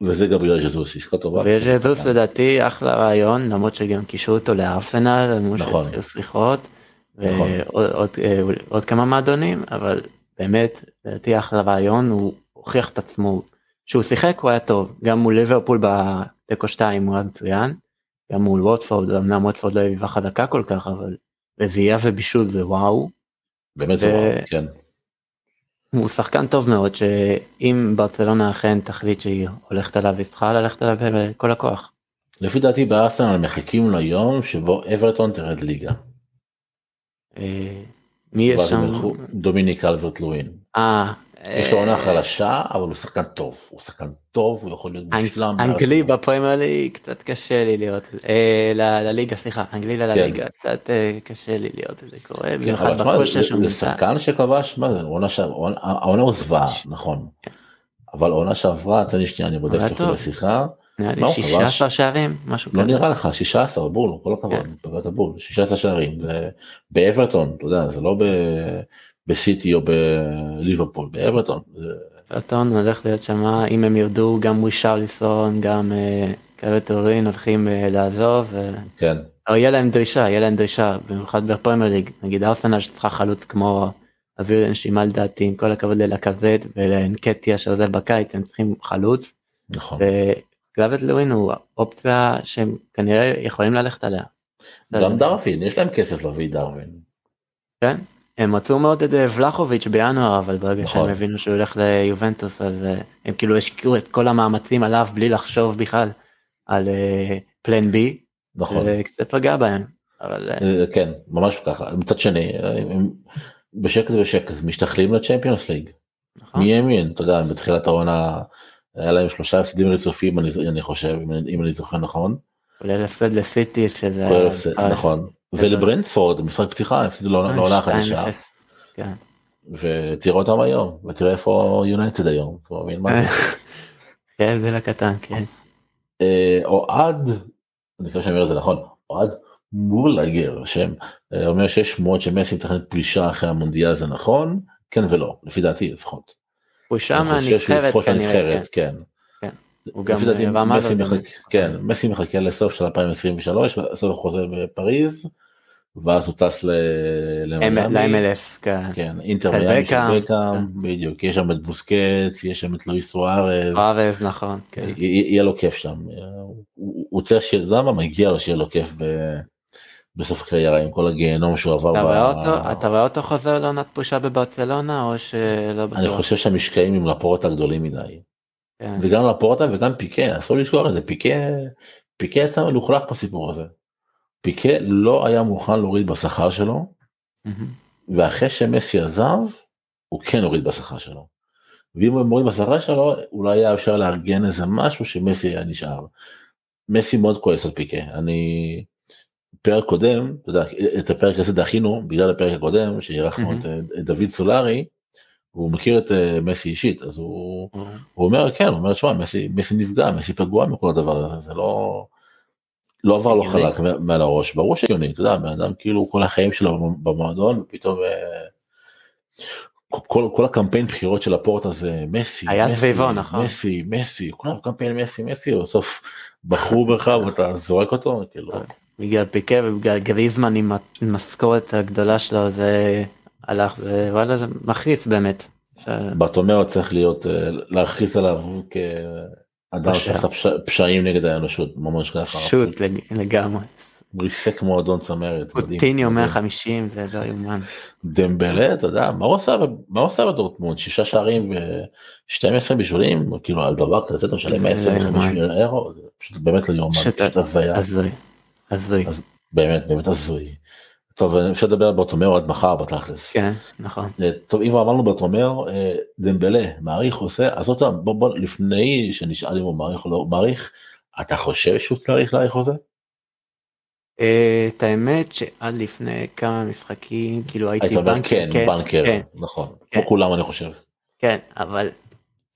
וזה גבריאל ז'זוס עסקה טובה. וז'זוס לדעתי אחלה רעיון למרות שגם קישרו אותו לארסנל נכון. שיחות. נכון. ועוד אה, כמה מועדונים אבל באמת לדעתי אחלה רעיון הוא הוכיח את עצמו שהוא שיחק הוא היה טוב גם מול ליברפול בתיקו 2 הוא היה מצוין. גם מול ווטפורד אמנם ווטפורד לא היווה חזקה כל כך אבל רביעייה ובישול זה וואו. באמת זה וואו, כן. הוא שחקן טוב מאוד שאם ברצלונה אכן תחליט שהיא הולכת עליו היא צריכה ללכת עליו בכל הכוח. לפי דעתי בארסנל מחכים ליום שבו אברטון תרד ליגה. אה, מי יש שם? דומיניק אלברט לואין. אה יש לו עונה חלשה אבל הוא שחקן טוב הוא שחקן טוב הוא יכול להיות מושלם. אנגלי בפרמייר ליג קצת קשה לי לראות אה, לליגה סליחה אנגלי כן. לליגה קצת אה, קשה לי את זה קורה כן, במיוחד בכושר שהוא נמצא. שחקן שכבש מה זה העונה הוא זוועה נכון כן. אבל העונה שעברה תן לי שנייה אני בודק תוך כדי שיחה. נראה לי 16 שערים משהו לא כזה. לא נראה לך 16 בול כל הכבוד פגעת בול 16 שערים באברטון אתה יודע זה לא בסיטי או בליברפול באברטון. אברטון הולך להיות שם אם הם ירדו גם ורישרליסון גם כאלה טורים הולכים אה, לעזוב. כן. או יהיה להם דרישה יהיה להם דרישה במיוחד בפרמייר ליג נגיד ארסנל שצריכה חלוץ כמו אוויר לנשימה לדעתי עם כל הכבוד ללקזט ולאנקטיה שעוזב בקיץ הם צריכים חלוץ. נכון. וגלוות לווין הוא אופציה שהם כנראה יכולים ללכת עליה. גם דרווין יש להם כסף להביא דרווין. כן הם רצו מאוד את אה, ולחוביץ' בינואר אבל ברגע נכון. שהם הבינו שהוא הולך ליובנטוס אז אה, הם כאילו השקיעו את כל המאמצים עליו בלי לחשוב בכלל על פלן בי. נכון. קצת פגע בהם. אבל אה, כן ממש ככה מצד שני בשקט בשקט משתחלים לצ'מפיונס ליג. נכון. מי האמין אתה יודע בתחילת העונה היה להם שלושה הפסדים רצופים אני חושב אם אני זוכר נכון. כולל הפסד לסיטי שזה נכון ולברנדפורד משחק פתיחה הפסידו לעונה חדשה. כן. ותראה אותם היום ותראה איפה יונייטד היום. כן זה לקטן כן. אה, אוהד, אני חושב שאני אומר את זה נכון, אוהד מולגר שם אה, אומר שיש שמועות שמסי מתכנן פלישה אחרי המונדיאל זה נכון כן ולא לפי דעתי לפחות. הוא שם מהנבחרת כנראה כן. כן. הוא גם מסי מחכה, כן, לסוף של 2023 סוף החוזה בפריז ואז הוא טס ל-MLS, כן, כן אינטר מיאמי של בקאם, בדיוק, יש שם את בוסקץ, יש שם את לואיס סוארז, סוארז נכון, כן. יהיה לו כיף שם, הוא צריך שיהיה, אתה יודע מה, מגיע לו שיהיה לו כיף בסוף הקריירה עם כל הגיהנום שהוא עבר. אתה רואה אותו חוזר לעונת פרישה בברצלונה או שלא בטוח? אני חושב שהמשקעים עם לפורטה גדולים מדי. כן. וגם לפורטה וגם פיקה, אסור לשכוח את זה, פיקה יצא מלוכלך בסיפור הזה. פיקה לא היה מוכן להוריד בשכר שלו, ואחרי שמסי עזב, הוא כן הוריד בשכר שלו. ואם הוא מוריד בשכר שלו, אולי היה אפשר לארגן איזה משהו שמסי היה נשאר. מסי מאוד כועס על פיקה, אני... פרק קודם, אתה יודע, את הפרק הזה דחינו בגלל הפרק הקודם שאירחנו את, את דוד סולארי, הוא מכיר את uh, מסי אישית אז הוא, הוא אומר כן הוא אומר שמע מסי מסי נפגע מסי פגוע מכל הדבר הזה זה לא לא עבר לו חלק מעל הראש ברור שהגיוני אתה יודע בן אדם כאילו כל החיים שלו במועדון פתאום אה, כל, כל הקמפיין בחירות של הפורט הזה מסי היה מסי, סביבו נכון מסי מסי כולם קמפיין מסי מסי בסוף בחרו בך ואתה זורק אותו כאילו. בגלל פיקה ובגלל גריזמן עם המשכורת הגדולה שלו זה הלך וואלה זה מכניס באמת. ברטומאו צריך להיות אה, להכריז עליו. אדם שעשה פשעים נגד האנושות ממש ככה. פשוט לגמרי. ריסק מועדון צמרת. קוטיניו מדהים. 150 זה לא יאומן. דמבלה אתה יודע מה הוא עשה מה הוא עשה בדורטמונד שישה שערים ו-12 בישולים כאילו על דבר כזה אתה משלם זה 125 יאומן. מיליון אירו זה פשוט באמת לא יאומן פשוט פשוט הזיה הזוי. הזוי. באמת באמת הזוי. טוב אפשר לדבר על ברטומאו עד מחר בתכלס. כן נכון. אה, טוב אם אמרנו ברטומאו אה, דמבלה מעריך עושה אז עוד פעם בוא בוא לפני שנשאל אם הוא מעריך או לא מעריך אתה חושב שהוא צריך להעריך חוזה? אה, את האמת שעד לפני כמה משחקים כאילו הייתי בנקר, כן בנקר כן, נכון כן. כמו כולם אני חושב. כן אבל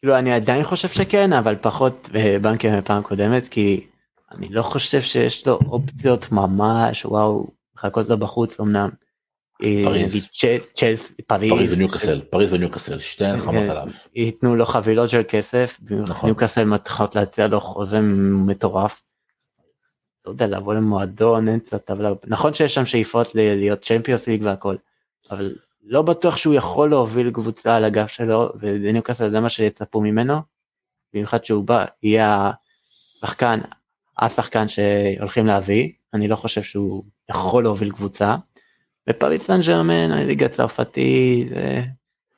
כאילו אני עדיין חושב שכן אבל פחות בנקר מפעם קודמת כי אני לא חושב שיש לו אופציות ממש וואו מחכות לו בחוץ אמנם. אה, פריז. צ'לס פריז פריז וניוקאסל פריז וניוקאסל שתיהן חמות כן. עליו. ייתנו לו חבילות של כסף נכון. ניוקאסל מתחילות להציע לו חוזה מטורף. לא יודע לבוא למועדון אין קצת טבלה נכון שיש שם שאיפות להיות צ'מפיונס ליג והכל אבל לא בטוח שהוא יכול להוביל קבוצה על הגב שלו וניוקאסל זה מה שיצפו ממנו. במיוחד שהוא בא יהיה השחקן השחקן שהולכים להביא אני לא חושב שהוא יכול להוביל קבוצה. בפריס סן ג'רמן הליגה הצרפתי זה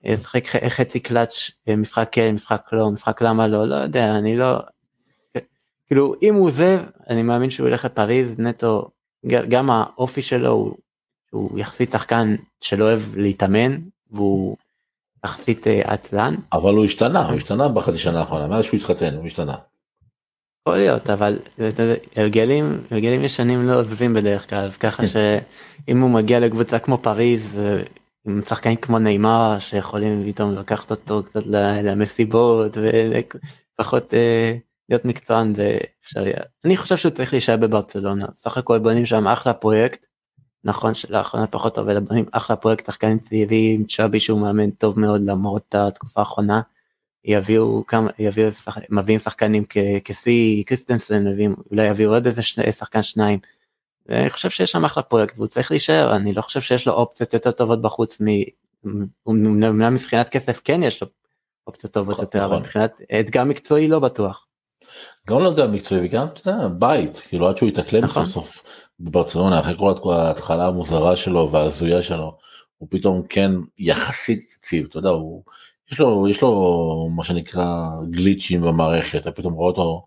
ישחק ח- חצי קלאץ' משחק כן משחק לא משחק למה לא לא יודע אני לא כאילו אם הוא עוזב אני מאמין שהוא ילך לפריז נטו גם האופי שלו הוא, הוא יחסית שחקן שלא אוהב להתאמן והוא יחסית אה, עצלן אבל הוא השתנה הוא השתנה בחצי שנה האחרונה מאז שהוא התחתן הוא השתנה. יכול להיות אבל הרגלים הרגלים ישנים לא עוזבים בדרך כלל אז ככה שאם הוא מגיע לקבוצה כמו פריז עם שחקנים כמו נאמר שיכולים פתאום לקחת אותו קצת למסיבות ופחות אה, להיות מקצוען זה אפשרי. אני חושב שהוא צריך להישאר בברצלונה סך הכל בונים שם אחלה פרויקט. נכון שלאחרונה פחות טוב אלא בונים אחלה פרויקט שחקנים צעירים צ'אבי שהוא מאמן טוב מאוד למרות התקופה האחרונה. יביאו כמה יביאו שח... מביאים שחקנים כ- כשיא קריסטנסן מביאים אולי יביאו עוד איזה שני, שחקן שניים. אני חושב שיש שם אחלה פרויקט והוא צריך להישאר אני לא חושב שיש לו אופציות יותר טובות בחוץ מ... אומנם מבחינת כסף כן יש לו אופציות טובות נכון, יותר אבל נכון. מבחינת אתגר מקצועי לא בטוח. גם לא גם מקצועי וגם אתה יודע, בית כאילו עד שהוא יתאקלם נכון. סוף סוף בברצלונה אחרי כל ההתחלה המוזרה שלו וההזויה שלו הוא פתאום כן יחסית יציב אתה יודע הוא יש לו יש לו מה שנקרא גליצ'ים במערכת אתה פתאום רואה אותו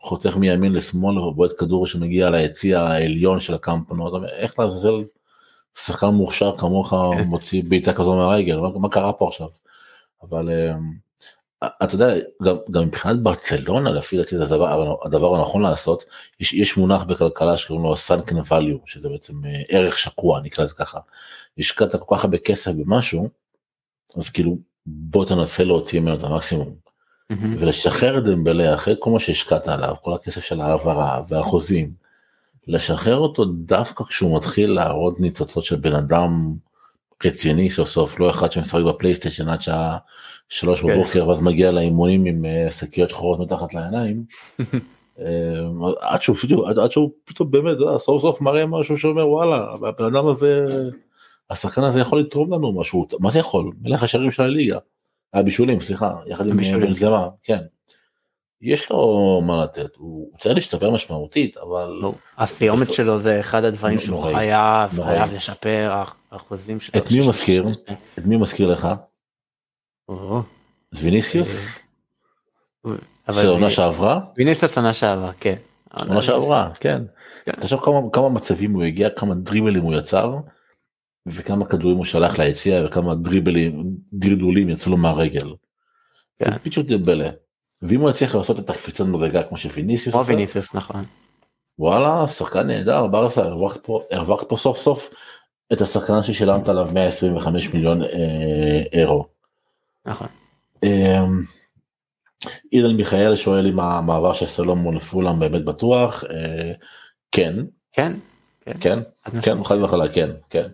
חותך מימין לשמאל ובועט כדור שמגיע ליציע העליון של הקמפנו אתה אומר, איך לעזאזל שחקן מוכשר כמוך כן. מוציא בעיטה כזו מהרגל מה, מה קרה פה עכשיו. אבל אמ, אתה יודע גם, גם מבחינת ברצלונה לפי דעתי זה הדבר, הדבר הנכון לעשות יש, יש מונח בכלכלה שקוראים לו sunken value שזה בעצם אה, ערך שקוע נקרא לזה ככה. השקעת כל כך הרבה כסף במשהו אז כאילו בוא תנסה להוציא ממנו את המקסימום מהמם. ולשחרר את דמבלה אחרי כל מה שהשקעת עליו כל הכסף של ההעברה והחוזים לשחרר אותו דווקא כשהוא מתחיל להראות ניצוצות של בן אדם רציני סוף סוף לא אחד שמשחק בפלייסטיישן עד שעה שלוש כן. בבוקר ואז מגיע לאימונים עם אה, שקיות שחורות מתחת לעיניים. אה, עד שהוא פתאום באמת סוף סוף מראה משהו שאומר וואלה הבן אדם הזה השחקן הזה יכול לתרום לנו משהו מה זה יכול מלך השערים של הליגה. הבישולים סליחה יחד עם. בנזמה כן. יש לו מה לתת הוא צריך להשתפר משמעותית אבל לא, הסיומת שלו זה אחד הדברים שהוא חייב. חייב לשפר האח- האחוזים שלו. את מי הוא מזכיר? את מי הוא מזכיר לך? את ויניסיוס? אבל של העונה שעברה? ויניסוס עונה שעברה כן. עונה שעברה כן. כן. תחשוב כמה כמה מצבים הוא הגיע כמה דריבלים הוא יצר וכמה כדורים הוא שלח ליציע וכמה דריבלים דרדולים יצאו לו מהרגל. זה כן. פשוט דבלה. ואם הוא יצליח לעשות את הקפיצת מדרגה כמו שוויניסיוס כמו עשה ויניסוס נכון. וואלה שחקן נהדר ברסה הרווחת פה הרווחת פה סוף סוף את השחקן ששילמת עליו 125 מיליון אה, אירו. נכון. אמ, אילן מיכאל שואל אם המעבר של סלומון לפולאם באמת בטוח אה, כן כן. כן כן משמעית. חד וחלק כן כן.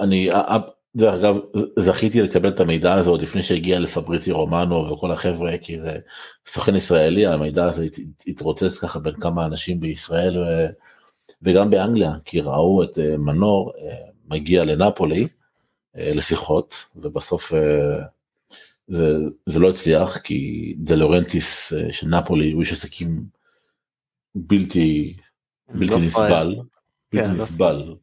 אני א- א- דרך אגב זכיתי לקבל את המידע הזה עוד לפני שהגיע לפבריצי רומנו וכל החבר'ה כי זה סוכן ישראלי המידע הזה הת- התרוצץ ככה בין כמה אנשים בישראל ו- וגם באנגליה כי ראו את אה, מנור אה, מגיע לנפולי אה, לשיחות ובסוף אה, זה, זה לא הצליח כי דה לורנטיס אה, של נפולי הוא איש עסקים בלתי בלתי לא. נסבל בלתי כן. נסבל.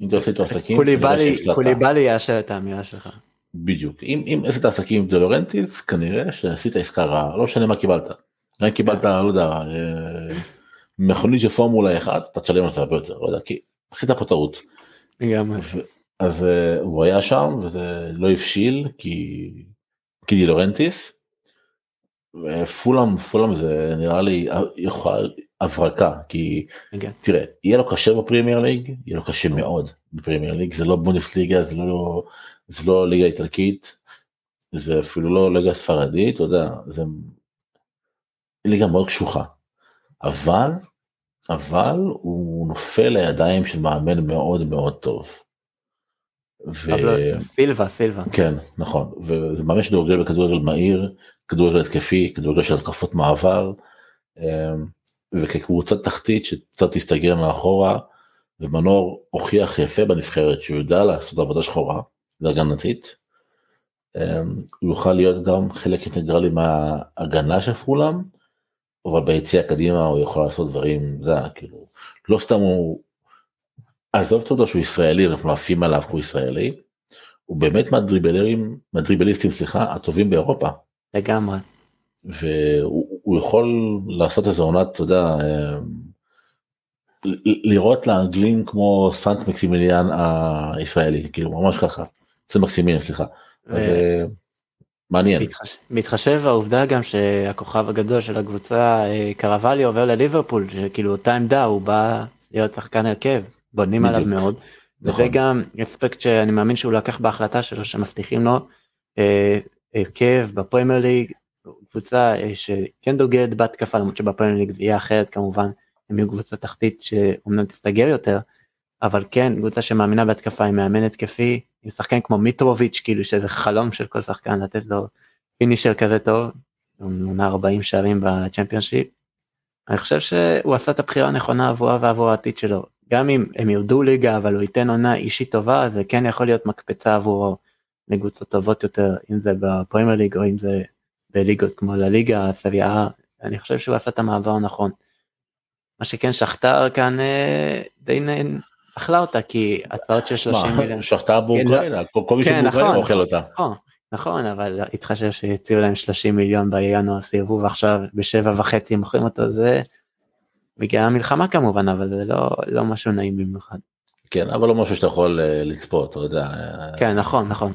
אם אתה עושה איתו עסקים, קוליבאלי כנראה שהפסדת. קוליבאלי יאשר את האמירה שלך. בדיוק. אם אם עשית עסקים עם דלורנטיס, כנראה שעשית עסקה רעה, לא משנה מה קיבלת. אם קיבלת, לא יודע, אה, מכונית של פורמולה 1, אתה תשלם על זה הרבה יותר, לא יודע, כי עשית פה טעות. אז אה, הוא היה שם וזה לא הבשיל כי כי דילורנטיס. ופולאם פולאם זה נראה לי יכול הברקה כי כן. תראה יהיה לו קשה בפרימייר ליג יהיה לו קשה מאוד בפרימייר ליג זה לא בונדסליגה זה לא זה לא ליגה איטלקית זה אפילו לא ליגה ספרדית אתה יודע זה ליגה מאוד קשוחה אבל אבל הוא נופל לידיים של מאמן מאוד מאוד טוב. ו... סילבה סילבה. כן נכון וזה ממש כדורגל בכדורגל מהיר כדורגל התקפי כדורגל של התקפות מעבר וכקבוצת תחתית שקצת תסתגר מאחורה ומנור הוכיח יפה בנבחרת שהוא יודע לעשות עבודה שחורה הגנתית. אמ, הוא יוכל להיות גם חלק אינטגרלי מההגנה של פולאם אבל ביציאה קדימה הוא יכול לעשות דברים זה כאילו לא סתם הוא עזוב אותו שהוא ישראלי אנחנו עפים עליו כי הוא ישראלי. הוא באמת מהדריבלרים מהדריבליסטים סליחה הטובים באירופה לגמרי. והוא הוא יכול לעשות איזה עונת אתה יודע אה, לראות לאנגלים כמו סנט מקסימיליאן הישראלי כאילו ממש ככה זה מקסימיליאן סליחה. אז אה, מעניין בהתחשב העובדה גם שהכוכב הגדול של הקבוצה אה, קרוולי עובר לליברפול שכאילו אותה עמדה הוא בא להיות שחקן הרכב בונים עליו. מאוד. נכון. וזה גם אספקט שאני מאמין שהוא לקח בהחלטה שלו שמבטיחים לו אה, הרכב בפרמייר ליג קבוצה אה, שכן דוגלת בהתקפה למרות שבפרמייר ליג זה יהיה אחרת כמובן הם יהיו קבוצה תחתית שאומנם תסתגר יותר אבל כן קבוצה שמאמינה בהתקפה עם מאמן התקפי עם שחקן כמו מיטרוביץ' כאילו שזה חלום של כל שחקן לתת לו פינישר כזה טוב הוא מונה 40 שערים בצ'מפיונשיפ. אני חושב שהוא עשה את הבחירה הנכונה עבורה ועבור העתיד שלו גם אם הם ירדו ליגה אבל הוא ייתן עונה אישית טובה זה כן יכול להיות מקפצה עבורו לקבוצות טובות יותר אם זה בפרמייר ליג או אם זה בליגות כמו לליגה הסביעה אני חושב שהוא עשה את המעבר הנכון. מה שכן שכתר כאן אה, די נ- אכלה אותה כי הצעות של 30 מיליון. שחטה באוקראינה כל כל מי כן, שבאוקראינה נכון. אוכל אותה. נכון, נכון אבל התחשב שהציעו להם 30 מיליון בינואר סירבו ועכשיו בשבע וחצי מוכרים אותו זה מגיעה המלחמה כמובן אבל זה לא לא משהו נעים במיוחד. כן אבל לא משהו שאתה יכול אה, לצפות אתה יודע. כן נכון נכון.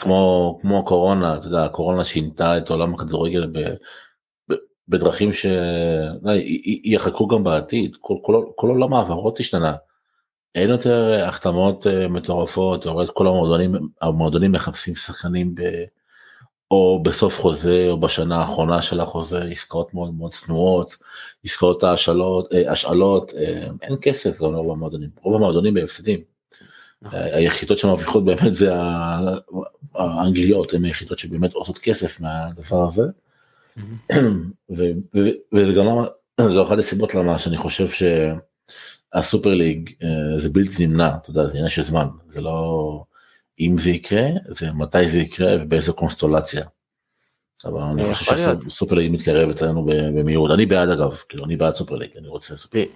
כמו כמו הקורונה אתה יודע הקורונה שינתה את עולם הכדורגל ב, ב, בדרכים שיחכו גם בעתיד כל, כל, כל עולם ההעברות השתנה. אין יותר אה, החתמות אה, מטורפות את כל המועדונים המועדונים מחפשים שחקנים ב, או בסוף חוזה או בשנה האחרונה של החוזה עסקאות מאוד מאוד צנועות עסקאות ההשאלות אה, השאלות אה, אין כסף גם לרוב המועדונים רוב המועדונים בהפסדים. נכון. היחידות שמרוויחות באמת זה האנגליות הן היחידות שבאמת עושות כסף מהדבר הזה ו- ו- וזה גם למה זו אחת הסיבות למה שאני חושב שהסופר ליג אה, זה בלתי נמנע אתה יודע זה עניין של זמן זה לא אם זה יקרה זה מתי זה יקרה ובאיזה קונסטולציה. אבל אני יכול חושב. שהסופר ליג מתקרב אצלנו ב- במהירות אני בעד אגב כאילו אני בעד סופר ליג אני רוצה סופר ליג.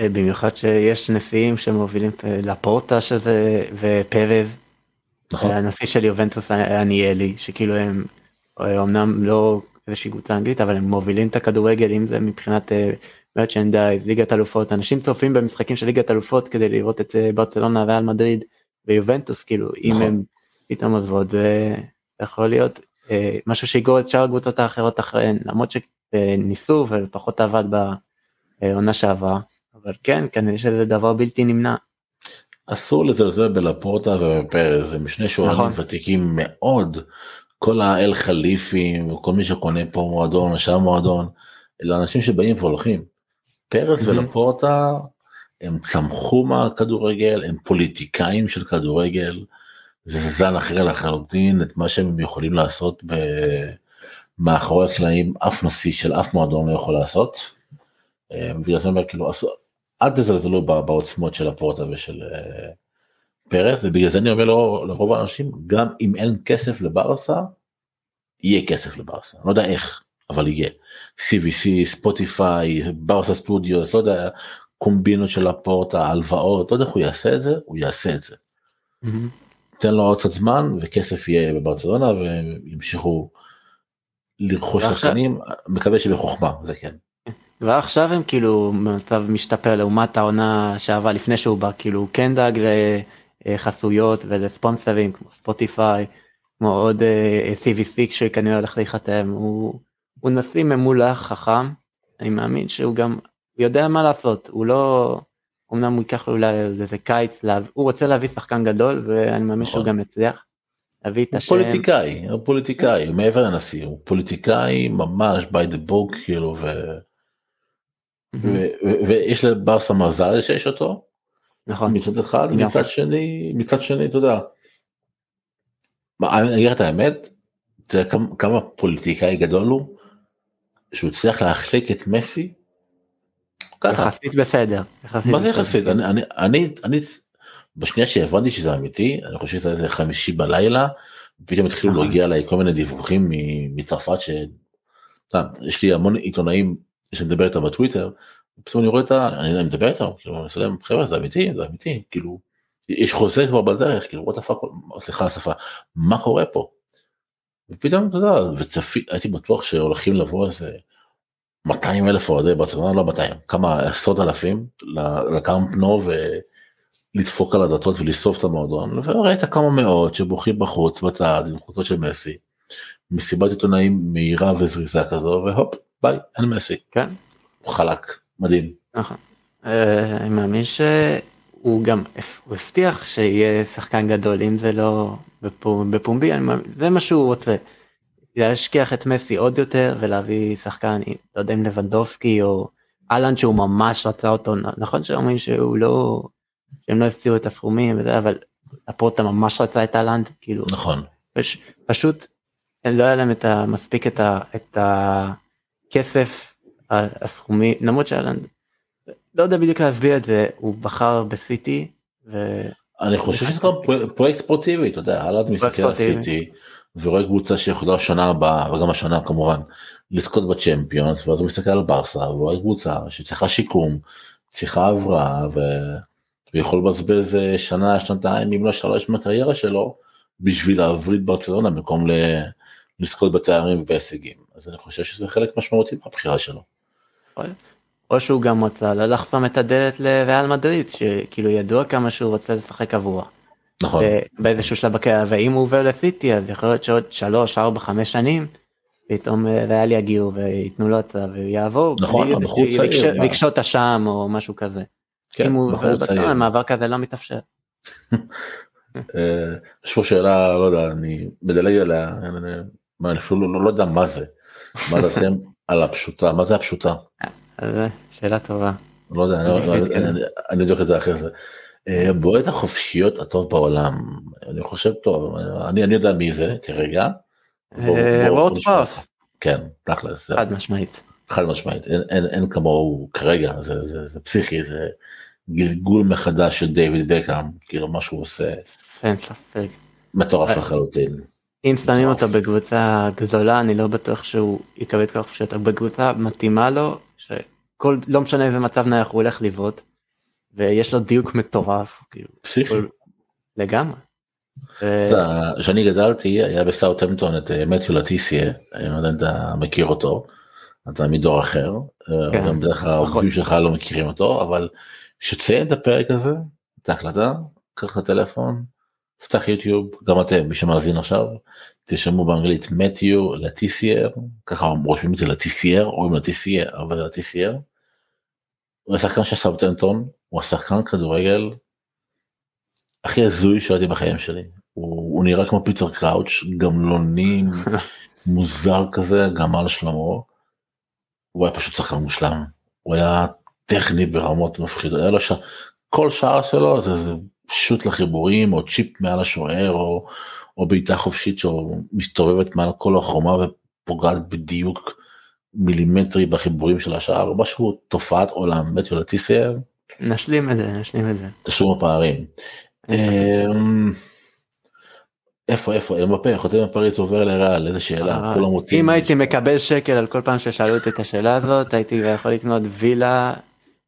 אה, במיוחד שיש נשיאים שמובילים לפורטה שזה ופרז הנשיא של יובנטוס הניאלי שכאילו הם אה, אמנם לא איזושהי קבוצה אנגלית אבל הם מובילים את הכדורגל אם זה מבחינת מרצ'נדייז ליגת אלופות אנשים צופים במשחקים של ליגת אלופות כדי לראות את אה, ברצלונה ועל מדריד ויובנטוס כאילו אם נכון. הם פתאום עוזבות זה יכול להיות אה, משהו שיגרור את שאר הקבוצות האחרות אחריהן למרות שניסו ופחות עבד בעונה שעברה אבל כן כנראה שזה דבר בלתי נמנע. אסור לזלזל בלפורטה ובפרז הם שני שוערים נכון. ותיקים מאוד כל האל חליפים וכל מי שקונה פה מועדון או שם מועדון אלה אנשים שבאים והולכים. פרז מהמם. ולפורטה הם צמחו מהכדורגל הם פוליטיקאים של כדורגל זה זן אחר לחלוטין את מה שהם יכולים לעשות ב- מאחורי הקלעים אף נשיא של אף מועדון לא יכול לעשות. בגלל זה אני אומר כאילו אל תזלזלו בעוצמות של הפורטה ושל אה, פרס ובגלל זה אני אומר לרוב, האנשים גם אם אין כסף לברסה יהיה כסף לברסה אני לא יודע איך אבל יהיה CVC ספוטיפיי ברסה סטודיוס לא יודע הקומבינות של הפורטה, ההלוואות, לא יודע איך הוא יעשה את זה, הוא יעשה את זה. תן לו עוד קצת זמן וכסף יהיה בברצלונה וימשיכו לרכוש שחקנים, מקווה שבחוכמה, זה כן. ועכשיו הם כאילו במצב משתפר לעומת העונה שעברה לפני שהוא בא, כאילו כן דאג לחסויות ולספונסרים כמו ספוטיפיי, כמו עוד אה, CVC שכנראה הולך להיחתם, הוא, הוא נשיא ממולח חכם, אני מאמין שהוא גם יודע מה לעשות, הוא לא, אמנם הוא ייקח לו אולי איזה קיץ, לה, הוא רוצה להביא שחקן גדול ואני מאמין שהוא נכון. גם יצליח. להביא את השם. הוא פוליטיקאי, הוא פוליטיקאי, מעבר לנשיא, הוא פוליטיקאי ממש by the book כאילו ו... ויש לברסה מזל שיש אותו. נכון. מצד אחד, מצד שני, מצד שני, אתה יודע. אני אגיד את האמת, תראה כמה פוליטיקאי גדול הוא, שהוא הצליח להחליק את מסי. יחסית בסדר. מה זה יחסית? אני, אני, אני, בשנייה שהבנתי שזה אמיתי, אני חושב שזה איזה חמישי בלילה, פתאום התחילו נכון. להגיע אליי כל מיני דיווחים מצרפת ש... יש לי המון עיתונאים שאני מדבר איתם בטוויטר, פתאום אני רואה את ה... אני מדבר איתם, כאילו, אני מסלם, חבר'ה זה אמיתי, זה אמיתי, כאילו, יש חוזה כבר בדרך, כאילו, the fuck, סליחה השפה, מה קורה פה? ופתאום, אתה יודע, וצפי, הייתי בטוח שהולכים לבוא איזה 200 אלף אוהדי ברצלונה, לא 200, כמה עשרות אלפים לקאמפ נו ולדפוק על הדלתות ולשרוף את המועדון, וראית כמה מאות שבוכים בחוץ, בצד, עם חולצות של מסי, מסיבת עיתונאים מהירה וזריזה כזו, והופ, ביי, אין מסי. כן. הוא חלק, מדהים. נכון. אה, אני מאמין שהוא גם, הוא הבטיח שיהיה שחקן גדול, אם זה לא בפומבי, זה מה שהוא רוצה. להשכיח את מסי עוד יותר ולהביא שחקן, לא יודע אם לבנדובסקי או אהלן שהוא ממש רצה אותו, נכון שאומרים שהוא לא, שהם לא הפציעו את הסכומים וזה, אבל הפורטה ממש רצה את אהלנד, כאילו, נכון, פש, פשוט לא היה להם את המספיק את, ה, את הכסף הסכומי, למרות שאהלנד, לא יודע בדיוק להסביר את זה, הוא בחר בסיטי. ו... אני חושב שזה גם פרויקט ספורטיבי, אתה יודע, אהלנד מסתכל על סיטי. ורואה קבוצה שיכולה שנה הבאה וגם השנה כמובן לזכות בצ'מפיונס ואז הוא מסתכל על ברסה ורואה קבוצה שצריכה שיקום צריכה הבראה ויכול לבזבז אה, שנה שנתיים אם לא שלוש מהקריירה שלו בשביל להבריא את ברצלונה במקום לזכות בתארים ובהישגים אז אני חושב שזה חלק משמעותי מהבחירה שלו. או שהוא גם רצה לא לחסום את הדלת לריאל מדריד שכאילו ידוע כמה שהוא רוצה לשחק עבורה. נכון. באיזשהו שלב בקריירה, ואם הוא עובר לסיטי אז יכול להיות שעוד 3, 4, 5 שנים פתאום אה, ריאל יגיעו וייתנו לו הצעה ויעבור. נכון, הבחור צעיר. לקשוט אשם או משהו כזה. כן, אם הוא עובר בקריירה, מעבר כזה לא מתאפשר. אה, יש פה שאלה, לא יודע, אני מדלג עליה, אני אפילו לא, לא יודע מה זה. מה דעתם על הפשוטה, מה זה הפשוטה? אה, שאלה טובה. לא יודע, אני אבדוק את זה אחרי זה. אה, בועט החופשיות הטוב בעולם אני חושב טוב אני אני יודע מי זה כרגע. וורד פאס. כן תכלס. חד משמעית. חד משמעית אין, אין, אין כמוהו כרגע זה, זה, זה פסיכי זה גלגול מחדש של דיוויד בקאם כאילו מה שהוא עושה. אין ספק. מטורף לחלוטין. אם שמים אותו בקבוצה גדולה אני לא בטוח שהוא יקבל את כל החופשיות בקבוצה מתאימה לו שכל לא משנה איזה מצב נייח הוא הולך לבעוט. ויש לו דיוק מטורף. כאילו, פסיכי. לגמרי. כשאני גדלתי היה בסאוטהמפטון את אה, מתיו לטיסיה, אני לא יודע אם אתה מכיר אותו, אתה מדור אחר, אה, כן. גם בדרך כלל נכון. העוקבים שלך לא מכירים אותו, אבל שציין את הפרק הזה, את ההקלטה, קח את הטלפון, פתח יוטיוב, גם אתם, מי שמאזין עכשיו, תרשמו באנגלית מתיו לטיסייר, ככה רושמים את זה לטיסייר, או לטיסייר, אבל לטיסייר. הוא השחקן של סאוטהמפטון, הוא השחקן כדורגל הכי הזוי שראיתי בחיים שלי. הוא, הוא נראה כמו פיטר קראוץ', גמלוני, מוזר כזה, גם על שלמה. הוא היה פשוט שחקן מושלם. הוא היה טכני ברמות מפחידות. היה לו ש... כל שער שלו זה, זה שוט לחיבורים, או צ'יפ מעל השוער, או, או בעיטה חופשית שמסתובבת מעל כל החומה ופוגעת בדיוק מילימטרי בחיבורים של השער, משהו תופעת עולם, בית של הטיסר. נשלים את זה, נשלים את זה. תשלום הפערים. אמ, איפה איפה אמבפה חותם בפריז עובר לריאל איזה שאלה אה, כולם רוצים אם הייתי מקבל שקל על כל פעם ששאלו אותי את השאלה הזאת הייתי יכול לקנות וילה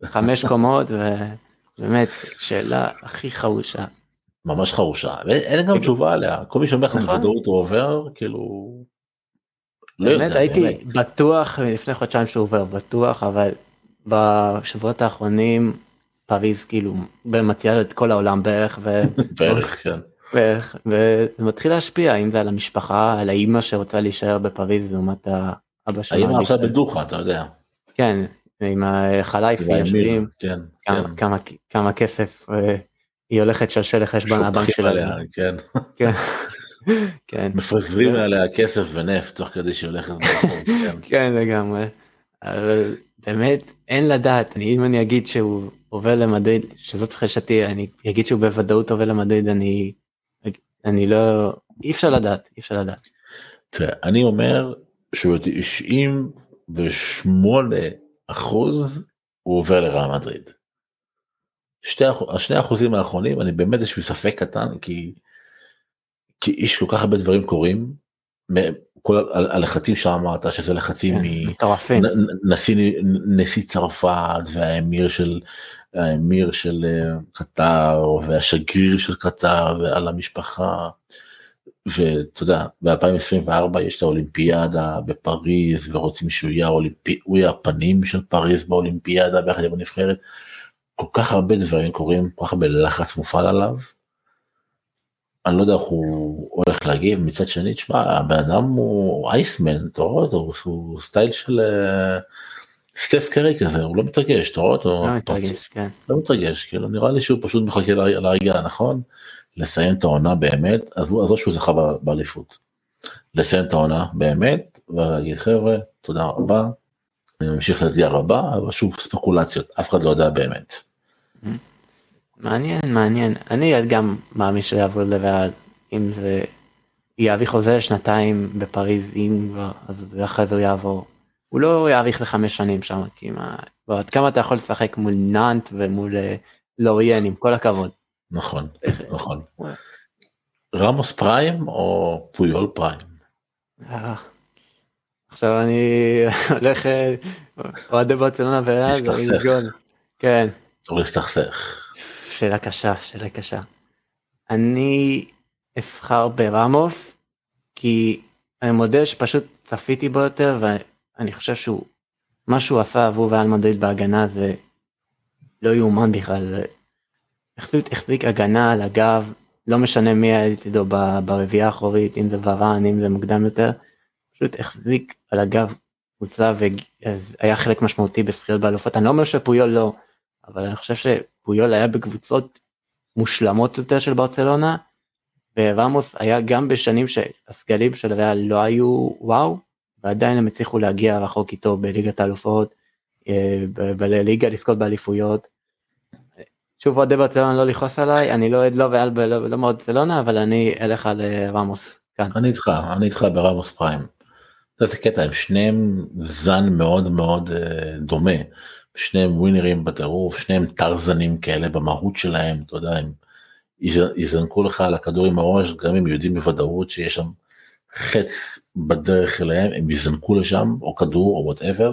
חמש קומות ובאמת שאלה הכי חרושה. ממש חרושה ואין גם תשובה עליה כל מי שאומר לך נכון. בוודאות הוא עובר כאילו. לא באמת הייתי באמת. בטוח לפני חודשיים שהוא עובר בטוח אבל בשבועות האחרונים פריז כאילו מציעה את כל העולם בערך ו... בערך כן. בערך, וזה מתחיל להשפיע אם זה על המשפחה על האימא שרוצה להישאר בפריז לעומת האבא שלה. האמא עכשיו בדוחה אתה יודע. כן עם החלייפי יושבים כן. כמה, כן. כמה, כמה כסף אה, היא הולכת לשלשל לחשבון הבנק שלה. עליה, כן. כן. כן. מפזרים עליה כסף ונפט תוך כדי שהיא הולכת כן. כן לגמרי. אבל באמת אין לדעת אני אם אני אגיד שהוא עובר למדריד שזאת חשתי אני אגיד שהוא בוודאות עובר למדריד אני אני לא אי אפשר לדעת אי אפשר לדעת. תראה, אני אומר שהוא 98 אחוז הוא עובר לרעל מדריד. שתי, השני האחוזים האחרונים אני באמת לי ספק קטן כי כי יש כל כך הרבה דברים קורים. כל הלחצים שאמרת שזה לחצים כן, מ... מטורפים. נ- נ- נשיא נשיא צרפת והאמיר של האמיר של אה, קטר והשגריר של קטר ועל המשפחה. ואתה יודע ב2024 יש את האולימפיאדה בפריז ורוצים שהוא יהיה האולימפי... הוא יהיה הפנים של פריז באולימפיאדה ביחד עם הנבחרת. כל כך הרבה דברים קורים כל כך הרבה לחץ מופעל עליו. אני לא יודע איך הוא הולך להגיב מצד שני תשמע הבן אדם הוא אייסמן אתה רואה אותו הוא- סטייל של אה, סטף קרי כזה הוא לא מתרגש אתה רואה אותו לא מתרגש, כן. לא מתרגש כאילו נראה לי שהוא פשוט מחכה להגיע הנכון לסיים את העונה באמת עזבו עזבו שהוא זכה באליפות. לסיים את העונה באמת ולהגיד חבר'ה תודה רבה. אני ממשיך לאתגר הבא אבל שוב ספקולציות אף אחד לא יודע באמת. מעניין מעניין אני גם מאמין שהוא יעבור לריאל אם זה יאריך חוזה שנתיים בפריז אם כבר אז אחרי זה הוא יעבור. הוא לא יאריך לחמש שנים שם כי מה עד כמה אתה יכול לשחק מול נאנט ומול אה, לוריאן עם כל הכבוד. נכון נכון. רמוס פריים או פויול פריים. אה. עכשיו אני הולך אה, אוהדי ברצלונה וריאל זה. כן צריך להסתכסך. שאלה קשה שאלה קשה. אני אבחר ברמוס כי אני מודה שפשוט צפיתי בו יותר ואני חושב שהוא מה שהוא עשה עבור ריאל מדריד בהגנה זה לא יאומן בכלל. החזיק, החזיק הגנה על הגב לא משנה מי היה לצידו ברביעייה האחורית אם זה ורן אם זה מוקדם יותר. פשוט החזיק על הגב קבוצה והיה חלק משמעותי בזכיות באלופות אני לא אומר שפויול לא אבל אני חושב שפויול היה בקבוצות מושלמות יותר של ברצלונה ורמוס היה גם בשנים שהסגלים של ריאל לא היו וואו ועדיין הם הצליחו להגיע רחוק איתו בליגת האלופות אה, בליגה לזכות באליפויות. שוב אוהדי ברצלונה לא לכעוס עליי אני לא אוהד לא ריאל ולא לא ברצלונה אבל אני אלך על אה, רמוס כאן. אני איתך אני איתך ברמוס פריים. זה קטע הם שניהם זן מאוד מאוד אה, דומה. שניהם ווינרים בטירוף שניהם טרזנים כאלה במהות שלהם אתה יודע הם יז- יזנקו לך על הכדור עם הראש גם אם יודעים בוודאות שיש שם חץ בדרך אליהם הם יזנקו לשם או כדור או whatever.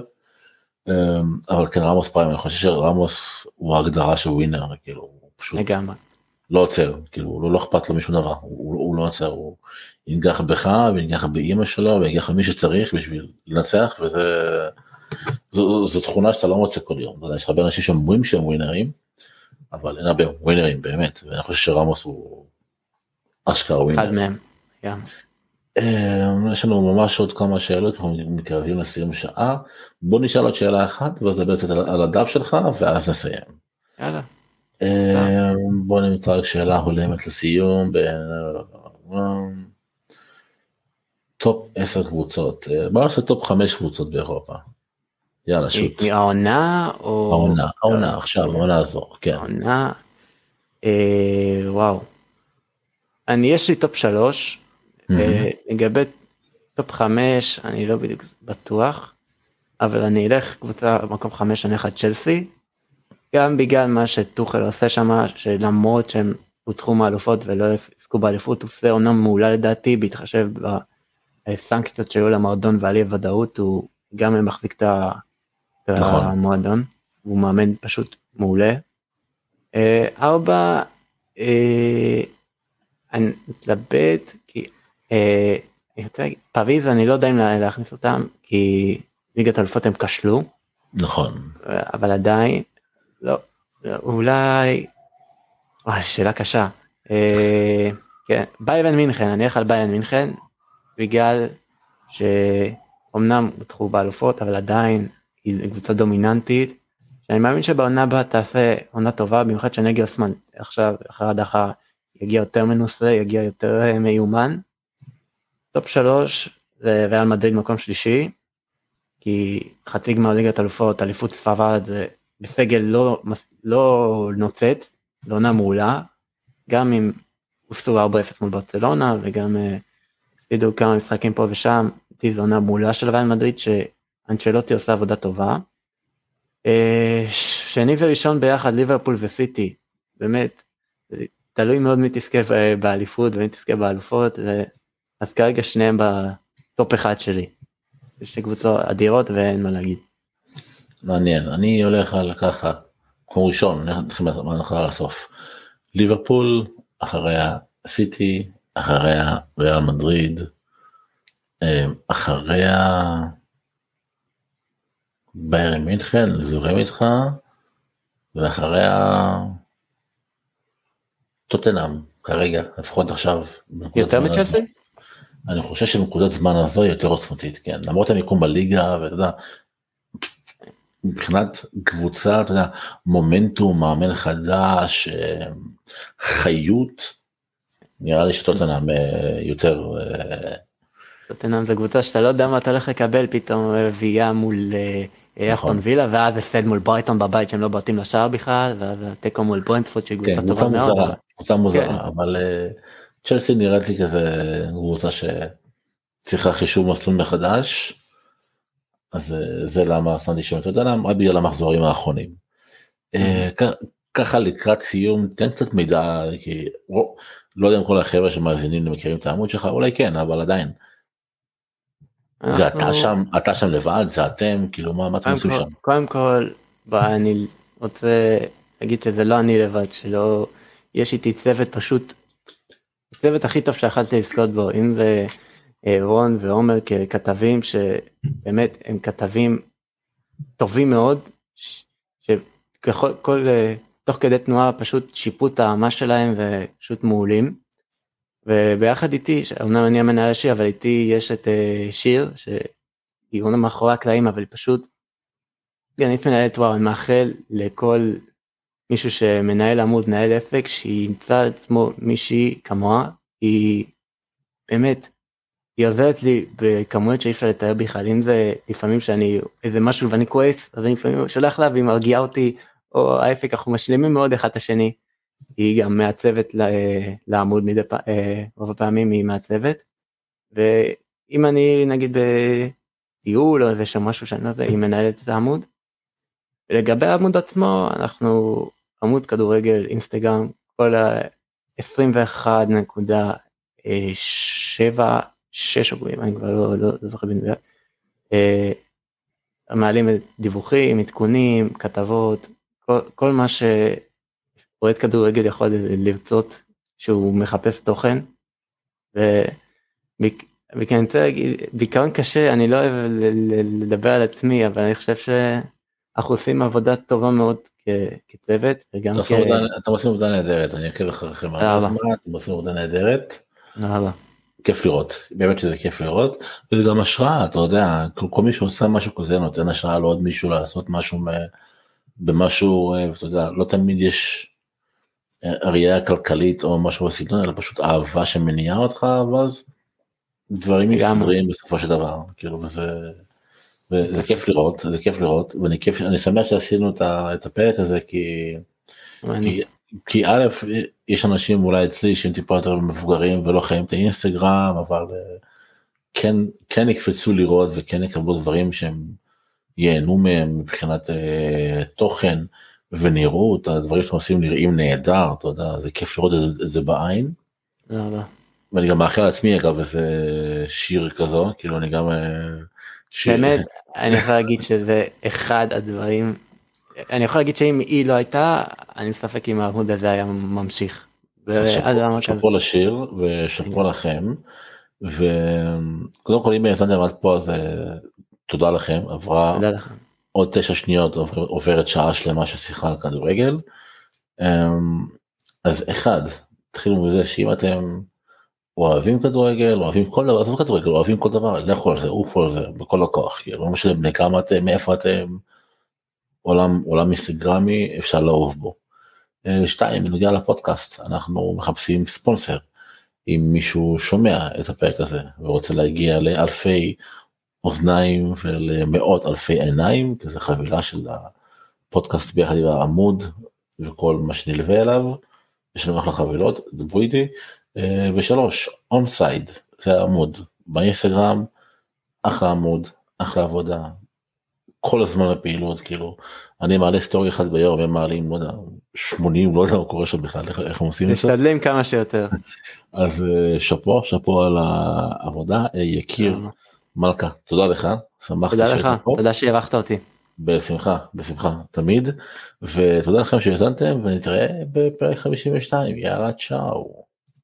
אבל כן רמוס prime אני חושב שרמוס הוא ההגדרה של ווינר כאילו הוא פשוט לגמרי. לא עוצר כאילו לא, לא אכפת לו משום דבר הוא, הוא לא עוצר הוא ינגח בך וינגח באימא שלו וינגח במי שצריך בשביל לנצח וזה זו, זו, זו תכונה שאתה לא מוצא כל יום יש הרבה אנשים שאומרים שהם ווינרים אבל אין הרבה ווינרים באמת ואני חושב שרמוס הוא אשכרה ווינר. אחד מהם. גם. אה, יש לנו ממש עוד כמה שאלות, אנחנו מתקרבים לסיום שעה. בוא נשאל עוד שאלה אחת, ואז נדבר קצת על הדף שלך, ואז נסיים. יאללה. אה, בוא נמצא רק שאלה הולמת לסיום. טופ 10 קבוצות, אה, בוא נעשה טופ 5 קבוצות באירופה. יאללה shoot. העונה או... העונה, העונה עכשיו, העונה הזו, כן. העונה, וואו. אני יש לי טופ 3, לגבי טופ חמש אני לא בדיוק בטוח. אבל אני אלך קבוצה מקום חמש אני אלך צ'לסי. גם בגלל מה שטוחל עושה שם שלמרות שהם פותחו מאלופות ולא יזכו באליפות הוא עושה עונה מעולה לדעתי בהתחשב בסנקציות שהיו למועדון ועל אי ודאות הוא גם מחזיק את נכון. המועדון. הוא מאמן פשוט מעולה. אה, ארבע, אה, אני מתלבט אה, אני רוצה להגיד, פריז אני לא יודע אם להכניס אותם כי ליגת אלופות הם כשלו. נכון. אבל עדיין לא אולי וואי, שאלה קשה. אה, כן, ביירן מינכן, אני אלך על ביירן מינכן, בגלל שאומנם הודחו באלופות, אבל עדיין היא קבוצה דומיננטית. אני מאמין שבעונה הבאה תעשה עונה טובה, במיוחד שנגלסמן עכשיו, אחרי הדחה, יגיע יותר מנוסה, יגיע יותר אה, מיומן. טופ שלוש זה ריאל מדריד מקום שלישי, כי חצי גמר ליגת אלופות, אליפות ספרד זה בסגל לא, לא נוצץ, לא עונה מעולה, גם אם הופסו 4-0 מול ברצלונה וגם אה, הפסידו כמה משחקים פה ושם, זו עונה מעולה של ריאל מדריד שאנצ'לוטי עושה עבודה טובה. אה, שני וראשון ביחד ליברפול וסיטי, באמת, תלוי מאוד מי תזכה באליפות ומי תזכה באלופות, אז כרגע שניהם בטופ אחד שלי. יש קבוצות אדירות ואין מה להגיד. מעניין, אני הולך על ככה, כמו ראשון, נתחיל מההתחלה לסוף. ליברפול, אחריה סיטי, אחריה ריאל מדריד, אה, אחריה ביירן מינכן, זורם איתך, ואחריה טוטנאם, כרגע, לפחות עכשיו. יותר מצ'לסי? אני חושב שנקודת זמן הזו היא יותר עוצמתית, כן, למרות המיקום בליגה, ואתה יודע, מבחינת קבוצה, אתה יודע, מומנטום, מאמן חדש, אה, חיות, נראה לי שטוטנאם אה, יותר... אה, טוטנאם זה קבוצה שאתה לא יודע מה אתה הולך לקבל פתאום רביעייה מול נכון. אסטון וילה ואז הפסד מול ברייטון בבית שהם לא בועטים לשער בכלל ואז תיקו מול ברנדפורד שהיא קבוצה כן, טובה מאוד. קבוצה מוזרה כן. אבל צ'לסי נראית לי כזה קבוצה שצריכה חישוב מסלול מחדש. אז אה, זה למה שמתי שם את טוטנאם רק בגלל המחזורים האחרונים. אה, ככה לקראת סיום תן קצת מידע כי לא יודע אם כל החבר'ה שמאזינים מכירים את העמוד שלך אולי כן אבל עדיין. זה אתה שם אתה שם לבד זה אתם כאילו מה אתם עושים שם. קודם כל אני רוצה להגיד שזה לא אני לבד שלא יש איתי צוות פשוט. צוות הכי טוב שיכלתי לזכות בו אם זה אה, רון ועומר ככתבים שבאמת הם כתבים טובים מאוד שככל כל אה, תוך כדי תנועה פשוט שיפו את האמה שלהם ופשוט מעולים. וביחד איתי אמנם אני המנהל השיר אבל איתי יש את אה, שיר שהיא אומנם מאחורי הקלעים אבל היא פשוט סגנית מנהלת וואו אני מאחל לכל מישהו שמנהל עמוד מנהל עסק שימצא עצמו מישהי כמוה היא באמת היא עוזרת לי בכמויות שאי אפשר לתאר בכלל אם זה לפעמים שאני איזה משהו ואני כועס אז אני לפעמים שולח לה והיא מרגיעה אותי או ההפך אנחנו משלימים מאוד אחד את השני. היא גם מעצבת לעמוד מדי פעם אה, רוב הפעמים היא מעצבת. ואם אני נגיד בטיול או איזה שם משהו שאני לא יודע היא מנהלת את העמוד. לגבי העמוד עצמו אנחנו עמוד כדורגל אינסטגרם כל ה 21.7 שש עוקבים, אני כבר לא, לא, לא זוכר במדויק. אה, מעלים דיווחים, עדכונים, כתבות, כל, כל מה שאוהד כדורגל יכול לרצות שהוא מחפש תוכן. וכן רוצה להגיד, בעיקרון קשה, אני לא אוהב לדבר על עצמי, אבל אני חושב שאנחנו עושים עבודה טובה מאוד כצוות וגם כ... אתם עושים עבודה נהדרת, אני עוקב אחריכם, אתם עושים עבודה נהדרת. כיף לראות באמת שזה כיף לראות וזה גם השראה אתה יודע כל מי שעושה משהו כזה נותן השראה לעוד מישהו לעשות משהו במשהו אה, אתה יודע לא תמיד יש אה, ראייה כלכלית או משהו בסגנון אלא פשוט אהבה שמניעה אותך ואז דברים מסתדרים בסופו של דבר כאילו וזה. וזה כיף לראות זה כיף לראות ואני כיף אני שמח שעשינו את הפרק הזה כי. כי כי א' יש אנשים אולי אצלי שהם טיפה יותר מבוגרים ולא חיים את האינסטגרם אבל אה, כן כן יקפצו לראות וכן יקבלו דברים שהם ייהנו מהם מבחינת אה, תוכן ונראות הדברים שאתם עושים נראים נהדר אתה יודע זה כיף לראות את זה, את זה בעין. ואני גם מאחל לעצמי אגב איזה שיר כזו כאילו אני גם. אה, שיר. באמת אני יכול להגיד שזה אחד הדברים אני יכול להגיד שאם היא לא הייתה, אני מספק אם העמוד הזה היה ממשיך. שאפו לשיר ושאפו לכם. וקודם כל אם האזנתם עד פה אז תודה לכם עברה תודה לכם. עוד תשע שניות עוברת שעה שלמה של שיחה על כדורגל. אז אחד תתחילו מזה שאם אתם אוהבים כדורגל אוהבים כל דבר עזוב כדורגל אוהבים כל דבר לכו על זה עופו על זה בכל הכוח כאילו לא משנה בני כמה אתם מאיפה אתם עולם עולם אינסטגרמי אפשר לאהוב בו. אה, שתיים בנוגע לפודקאסט אנחנו מחפשים ספונסר. אם מישהו שומע את הפרק הזה ורוצה להגיע לאלפי אוזניים ולמאות אלפי עיניים כי זה חבילה של הפודקאסט ביחד עם העמוד וכל מה שנלווה אליו. יש לנו אחלה חבילות דברו איתי. אה, ושלוש און סייד זה העמוד באינסטגרם אחלה עמוד אחלה עבודה כל הזמן הפעילות כאילו אני מעלה סטורי אחד ביום הם מעלים לא יודע 80 לא יודע מה קורה שם בכלל איך הם עושים את זה. משתדלים כמה שיותר. אז אה, שאפו שאפו על העבודה אה, יקיר מלכה תודה לך שמחתי תודה לך תודה שאירחת אותי. בשמחה בשמחה תמיד ותודה לכם שהאזנתם ונתראה בפרק 52 יאללה צ'או.